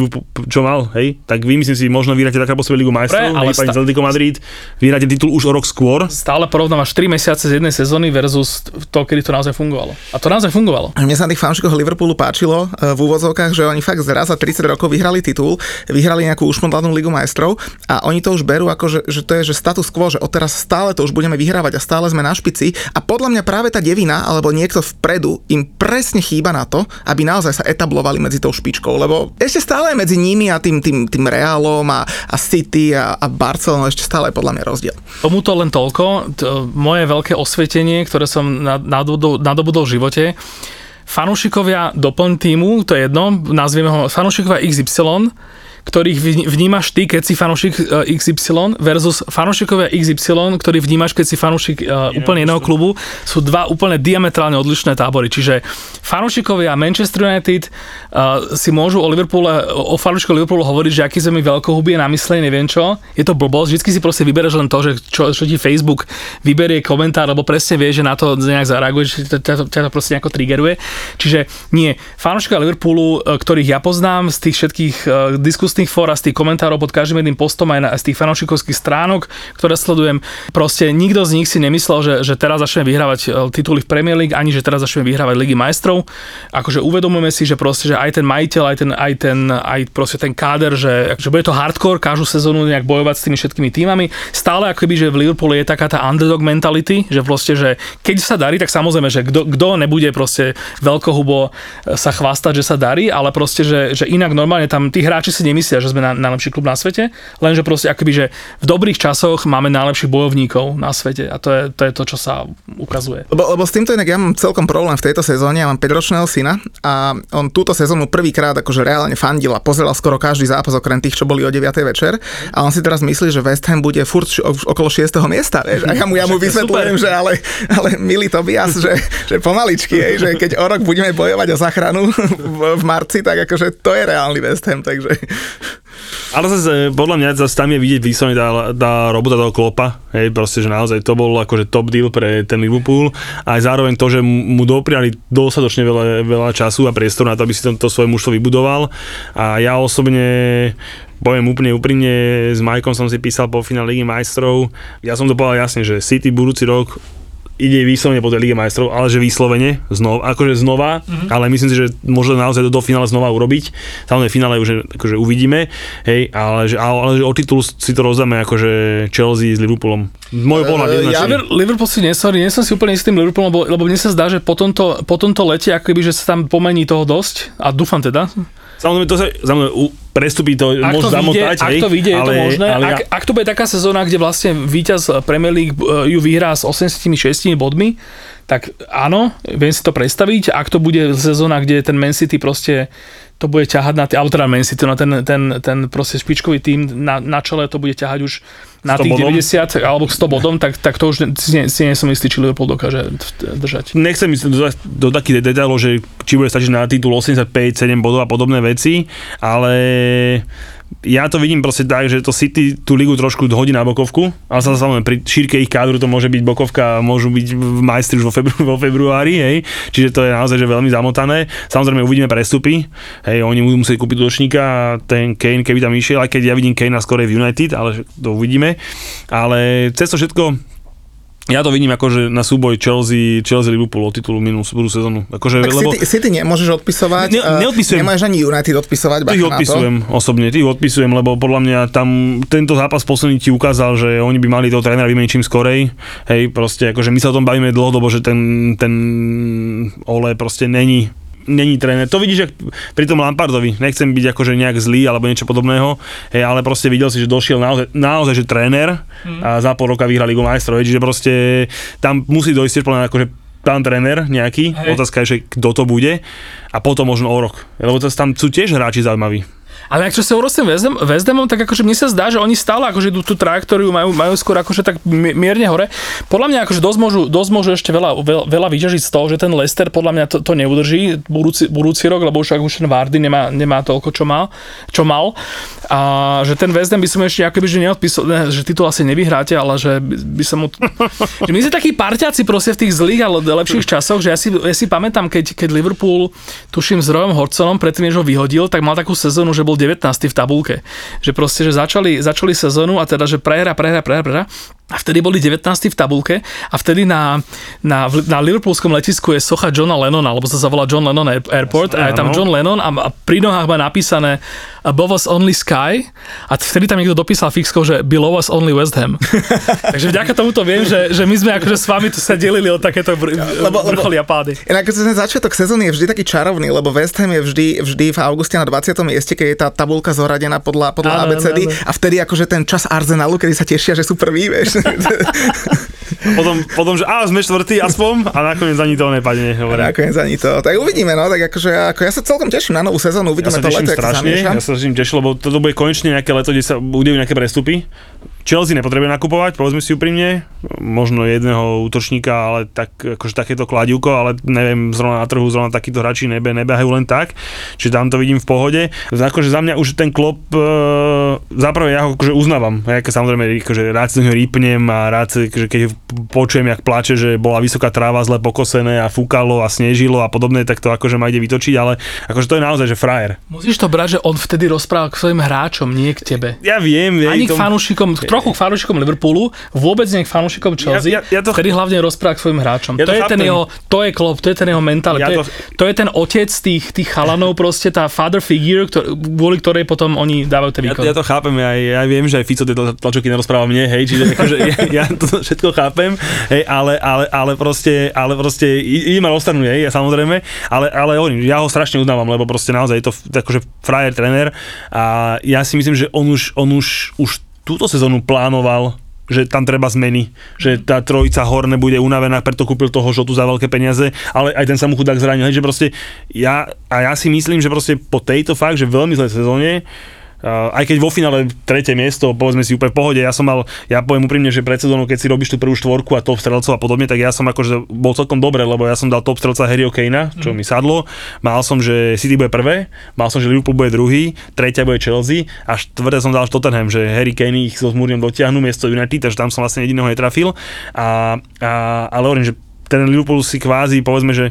čo mal, hej, tak vy myslím si, možno vyhráte taká po sebe Ligu majstrov, Pre, ale hej, pani sta- Atletico Madrid, vyhráte titul už o rok skôr. Stále porovnávaš 3 mesiace z jednej sezóny versus to, kedy to naozaj fungovalo. A to naozaj fungovalo. Mne sa na tých fanúšikoch Liverpoolu páčilo e, v úvodzovkách, že oni fakt raz za 30 rokov vyhrali titul, vyhrali nejakú ušmodlanú ligu majstrov a oni to už berú ako, že, že to je že status quo, že odteraz stále to už budeme vyhrávať a stále sme na špici a podľa mňa práve tá devina alebo niekto vpredu im presne chýba na to, aby naozaj sa etablovali medzi tou špičkou, lebo ešte stále medzi nimi a tým, tým, tým Realom a, a City a, a Barcelonou ešte stále je podľa mňa rozdiel. Tomuto len toľko. T- moje veľké osvietenie, ktoré som nad- nadobudol, nadobudol v živote, fanúšikovia doplň týmu, to je jedno, nazvieme ho fanúšikovia XY, ktorých vnímaš ty, keď si fanúšik e, XY versus fanúšikovia XY, ktorých vnímaš, keď si fanúšik e, úplne iného klubu, sú dva úplne diametrálne odlišné tábory. Čiže fanúšikovia Manchester United uh, si môžu o Liverpoole, o fanúšikoch Liverpoolu hovoriť, že aký sme my veľkohubie namysleli, neviem čo. Je to blbosť, vždycky si proste vybereš len to, že čo, čo ti Facebook vyberie komentár, lebo presne vie, že na to nejak zareaguje, že ťa, to- ťa to proste nejako triggeruje. Čiže nie, fanúšikovia Liverpoolu, ktorých ja poznám z tých všetkých e, diskusných fór a z tých komentárov pod každým jedným postom aj na, z tých fanúšikovských stránok, ktoré sledujem, proste nikto z nich si nemyslel, že, že teraz začneme vyhrávať e, tituly v Premier League, ani že teraz začneme vyhrávať Ligy majstrov. Akože uvedomujeme si, že proste, že aj ten majiteľ, aj ten, aj ten, aj proste ten káder, že, že bude to hardcore každú sezónu nejak bojovať s tými všetkými týmami. Stále akoby, že v Liverpoole je taká tá underdog mentality, že proste, že keď sa darí, tak samozrejme, že kto, nebude proste veľkohubo e, sa chvastať, že sa darí, ale proste, že, že inak normálne tam tí hráči si nemyslia, že sme na, najlepší klub na svete, lenže proste akoby, že v dobrých časoch máme najlepších bojovníkov na svete a to je to, je to čo sa ukazuje. Lebo, lebo s týmto inak ja mám celkom problém v tejto sezóne, ja mám 5-ročného syna a on túto sezónu prvýkrát akože reálne fandil a pozeral skoro každý zápas okrem tých, čo boli o 9. večer a on si teraz myslí, že West Ham bude furt okolo 6. miesta, vieš, a ja mu, ja mu vysvetľujem, že ale, ale milý Tobias, že, že pomaličky, hej, že keď o rok budeme bojovať o záchranu v, v marci, tak akože to je reálny West Ham, takže... Ale zase, podľa mňa zase tam je vidieť vyslovene tá, tá robota toho klopa, hej, proste, že naozaj to bol akože top deal pre ten Liverpool a aj zároveň to, že mu dopriali dostatočne veľa, veľa času a priestoru na to, aby si to, to svoje mužstvo vybudoval. A ja osobne poviem úplne úprimne, s Majkom som si písal po finále Ligy majstrov, ja som to povedal jasne, že City budúci rok ide vyslovene po tej Lige majstrov, ale že vyslovene, znova, akože znova, mm-hmm. ale myslím si, že môže naozaj do, do finále znova urobiť. Samozrejme, v finále už akože uvidíme, hej, ale že, ale, že o titul si to rozdáme akože Chelsea s Liverpoolom. Pohľadu Eh, jednoznačne. ja Liver- Liverpool si nesorry, nie som si úplne istý tým Liverpoolom, lebo, lebo mne sa zdá, že po tomto, po tomto lete, akoby, že sa tam pomení toho dosť a dúfam teda, Samozrejme, to sa samozrejme, prestupí to, ak môže to, vyjde, zamotať, ak hej, to vyjde, je to ale, možné. Ale ak, ja, ak to bude taká sezóna, kde vlastne víťaz Premier League eh, ju vyhrá s 86 bodmi, tak áno, viem si to predstaviť. Ak to bude sezóna, kde ten Man City proste to bude ťahať na, t- alebo teda Man City, no ten, ten, ten proste špičkový tým na, na čele to bude ťahať už na 100 tých bodom? 90 alebo 100 bodom, tak, tak to už ne- si, nie- si nie som istý, či Liverpool dokáže držať. nechcem ísť do, do takých detailov, že či bude stačiť na titul 85, 7 bodov a podobné veci, ale ja to vidím proste tak, že to City tú ligu trošku hodí na bokovku, ale sa samozrejme pri šírke ich kádru to môže byť bokovka, môžu byť v majstri už vo, febru, vo februári, hej, čiže to je naozaj že veľmi zamotané. Samozrejme uvidíme prestupy, hej, oni budú musieť kúpiť útočníka a ten Kane, keby tam išiel, aj keď ja vidím Kane skôr v United, ale to uvidíme. Ale cez to všetko ja to vidím ako, že na súboj Chelsea, Chelsea Liverpool o titulu minulú sezónu. Akože, Tak lebo City, City nemôžeš odpisovať, Ne- eh, neodpisujem. nemáš ani United odpisovať, bacha tých na to. odpisujem osobne, tých odpisujem, lebo podľa mňa tam tento zápas posledný ti ukázal, že oni by mali toho trénera vymeniť čím skorej. Hej, proste akože my sa o tom bavíme dlhodobo, že ten, ten Ole proste není není tréner. To vidíš, jak pri tom Lampardovi. Nechcem byť akože nejak zlý alebo niečo podobného, hej, ale proste videl si, že došiel naozaj, naozaj že tréner a za pol roka vyhral Ligu majstrov. Čiže proste tam musí dojsť tiež akože pán tréner nejaký, Hej. otázka je, že kto to bude a potom možno o rok. Lebo tam sú tiež hráči zaujímaví. Ale ak čo sa tým West, Ham, West Hamom, tak akože mne sa zdá, že oni stále akože tú, tú trajektóriu majú, majú skôr akože tak mi- mierne hore. Podľa mňa akože dosť môžu, dosť môžu ešte veľa, veľa, veľa vyťažiť z toho, že ten Leicester podľa mňa to, to neudrží budúci, budúci rok, lebo už, už ten Vardy nemá, nemá toľko, čo mal, čo mal. A že ten West Ham by som ešte akoby, že neodpísal, ne, že titul asi nevyhráte, ale že by, by som mu... že my sme takí parťáci proste v tých zlých ale lepších časoch, že ja si, ja si pamätám, keď, keď Liverpool, tuším s Royom Hodgsonom, predtým, než ho vyhodil, tak mal takú sezónu, že bol 19. v tabulke. Že proste, že začali, začali sezónu a teda, že prehra, prehra, prehra, prehra a vtedy boli 19. v tabulke a vtedy na, na, na Liverpoolskom letisku je socha Johna Lennona, alebo sa zavolá John Lennon Airport a je tam John Lennon a, a pri nohách má napísané Above us only sky a vtedy tam niekto dopísal fixkou, že below us only West Ham. Takže vďaka tomuto viem, že, že my sme akože s vami tu sa delili o takéto br- lebo, vrcholy a pády. Inak ten začiatok sezóny je vždy taký čarovný, lebo West Ham je vždy, vždy v auguste na 20. mieste, keď je tá tabulka zoradená podľa, podľa Áno, ABCD áno, áno. a vtedy akože ten čas Arsenalu, kedy sa tešia, že sú prví, vieš. Potom, potom, že á, sme štvrtý aspoň a nakoniec ani to nepadne. Hovorím. Nakoniec ani to. Tak uvidíme, no, tak akože ako ja sa celkom teším na novú sezónu, Ja uvidíme sa to leto, strašne, ja sa teším teším, lebo toto bude konečne nejaké leto, kde sa udejú nejaké prestupy. Chelsea nepotrebuje nakupovať, povedzme si úprimne, možno jedného útočníka, ale tak, akože takéto kladivko, ale neviem, zrovna na trhu zrovna takíto hráči nebe, nebehajú len tak, čiže tam to vidím v pohode. Akože za mňa už ten klop, e, zaprvé ja ho akože uznávam, ja samozrejme akože rád si neho rýpnem a rád akože keď počujem, jak plače, že bola vysoká tráva zle pokosené a fúkalo a snežilo a podobné, tak to akože ma ide vytočiť, ale akože to je naozaj, že frajer. Musíš to brať, že on vtedy rozprával k svojim hráčom, nie k tebe. Ja viem, Ani k to- fanúšikom, trochu k fanúšikom Liverpoolu, vôbec nie k fanúšikom Chelsea. Ja- ja- ja to- vtedy hlavne rozpráva k svojim hráčom. Ja to, to je ten jeho, to je klop, to je ten jeho mentál. Ja to, je, to- to je ten otec tých, tých chalanov, proste tá father figure, ktor, kvôli ktorej potom oni dávajú ten Ja, výkon. ja to chápem, ja, ja viem, že aj Fico tieto tlačovky nerozpráva mne, hej, čiže akože, ja, ja to všetko chápem, hej, ale, ale, ale proste, ale proste i- ide ma roztrhnúť, hej, ja samozrejme, ale, ale hovorím, ja ho strašne uznávam, lebo proste naozaj je to akože frajer tréner a ja si myslím, že on už, on už, už túto sezónu plánoval že tam treba zmeny, že tá trojica hor nebude unavená, preto kúpil toho žotu za veľké peniaze, ale aj ten sa mu chudák zranil, hej, že proste ja, a ja si myslím, že proste po tejto fakt, že veľmi zlej sezóne, aj keď vo finále tretie miesto, povedzme si úplne v pohode, ja som mal, ja poviem úprimne, že pred sezónou, keď si robíš tú prvú štvorku a top strelcov a podobne, tak ja som akože bol celkom dobre, lebo ja som dal top strelca Harryho Kanea, čo mi sadlo, mal som, že City bude prvé, mal som, že Liverpool bude druhý, tretia bude Chelsea a štvrté som dal Tottenham, že Harry Kane ich so Zmúriom dotiahnu miesto United, takže tam som vlastne jediného netrafil. A, a ale hovorím, že ten Liverpool si kvázi, povedzme, že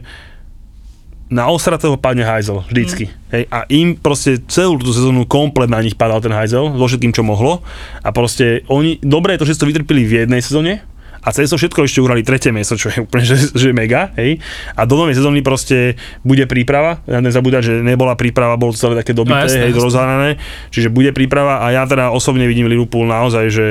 na osratého padne hajzel, vždycky. Mm. Hej, a im proste celú tú sezónu komplet na nich padal ten hajzel, so všetkým, čo mohlo. A proste oni, dobre je to, že to vytrpili v jednej sezóne, a cez to všetko ešte uhrali tretie miesto, čo je úplne že, že mega, hej. A do novej sezóny proste bude príprava, ja nezabúdať, že nebola príprava, bolo celé také dobité, No, jasné, hej, jasné. rozhánané, čiže bude príprava a ja teda osobne vidím Liverpool naozaj, že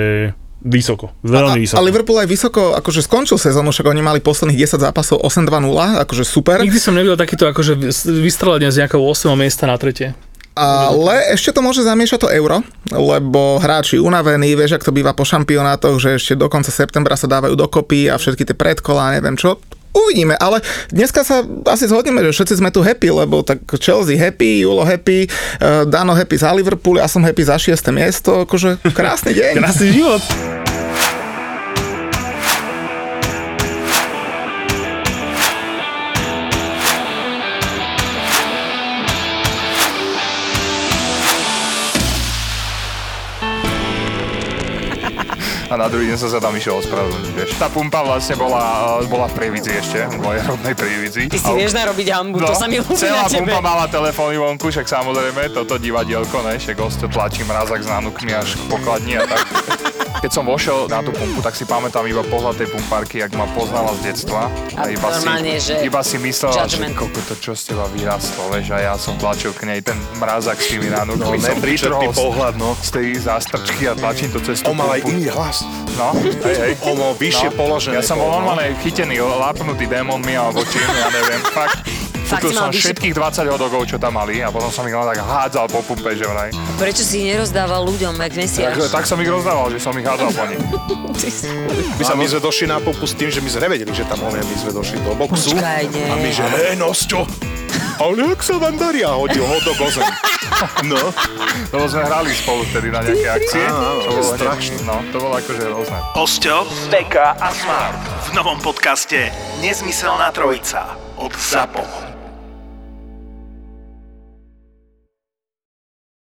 vysoko, veľmi A, vysoko. a Liverpool aj vysoko akože skončil sezónu, však oni mali posledných 10 zápasov 8-2-0, akože super. Nikdy som nevidel takýto akože vystrelenie z nejakého 8. miesta na tretie. Ale ešte to môže zamiešať to euro, lebo hráči unavení, vieš, ak to býva po šampionátoch, že ešte do konca septembra sa dávajú dokopy a všetky tie predkolá, neviem čo. Uvidíme, ale dneska sa asi zhodneme, že všetci sme tu happy, lebo tak Chelsea happy, Julo happy, eh, Dano happy za Liverpool, ja som happy za 6. miesto, akože krásny deň. Krásny život. A na druhý deň som sa tam išiel ospravedlniť, vieš. Tá pumpa vlastne bola, eh, bola v Prievidzi ešte, v mojej rodnej Prievidzi. Ty si vieš narobiť hambu, to sa mi ľúbi No, celá na tebe. pumpa mala telefóny vonku, však samozrejme, toto divadielko, ne, však gosto tlačí mrazak s nánukmi až k pokladni a tak. Keď som vošiel na tú pumpu, tak si pamätám iba pohľad tej pumpárky, jak ma poznala z detstva. A iba normálne, si, že iba si myslela, judgment. že koko to čo z teba vyrastlo, vieš, a ja som tlačil k nej ten mrazak s tými nánukmi. No, som vytrhol z- pohľad, no. Z tej zástrčky a tlačím to cez tú On mal aj iný hlas kokos. No, hej, hej. Ono vyššie no. položené. Ja som bol no. normálne chytený, lápnutý démonmi alebo čím, ja neviem, fakt. Fakt som všetkých 20 hodogov, čo tam mali a potom som ich len tak hádzal po pumpe, že vraj. Prečo si ich nerozdával ľuďom, jak mesiaš? Tak, tak som ich rozdával, že som ich hádzal po nich. my, sa, my sme došli na popu s tým, že my sme nevedeli, že tam oné, my sme došli do boxu. Počkaj, nie. A my že, hej, Nosťo, ale jak sa vám darí? A hodil ho do gozem. No. Lebo sme hrali spolu vtedy na nejaké akcie. Áno, to bolo strašné. No, to bola akože rôzne. Osťo, Beka a Smart v novom podcaste Nezmyselná trojica od ZAPO.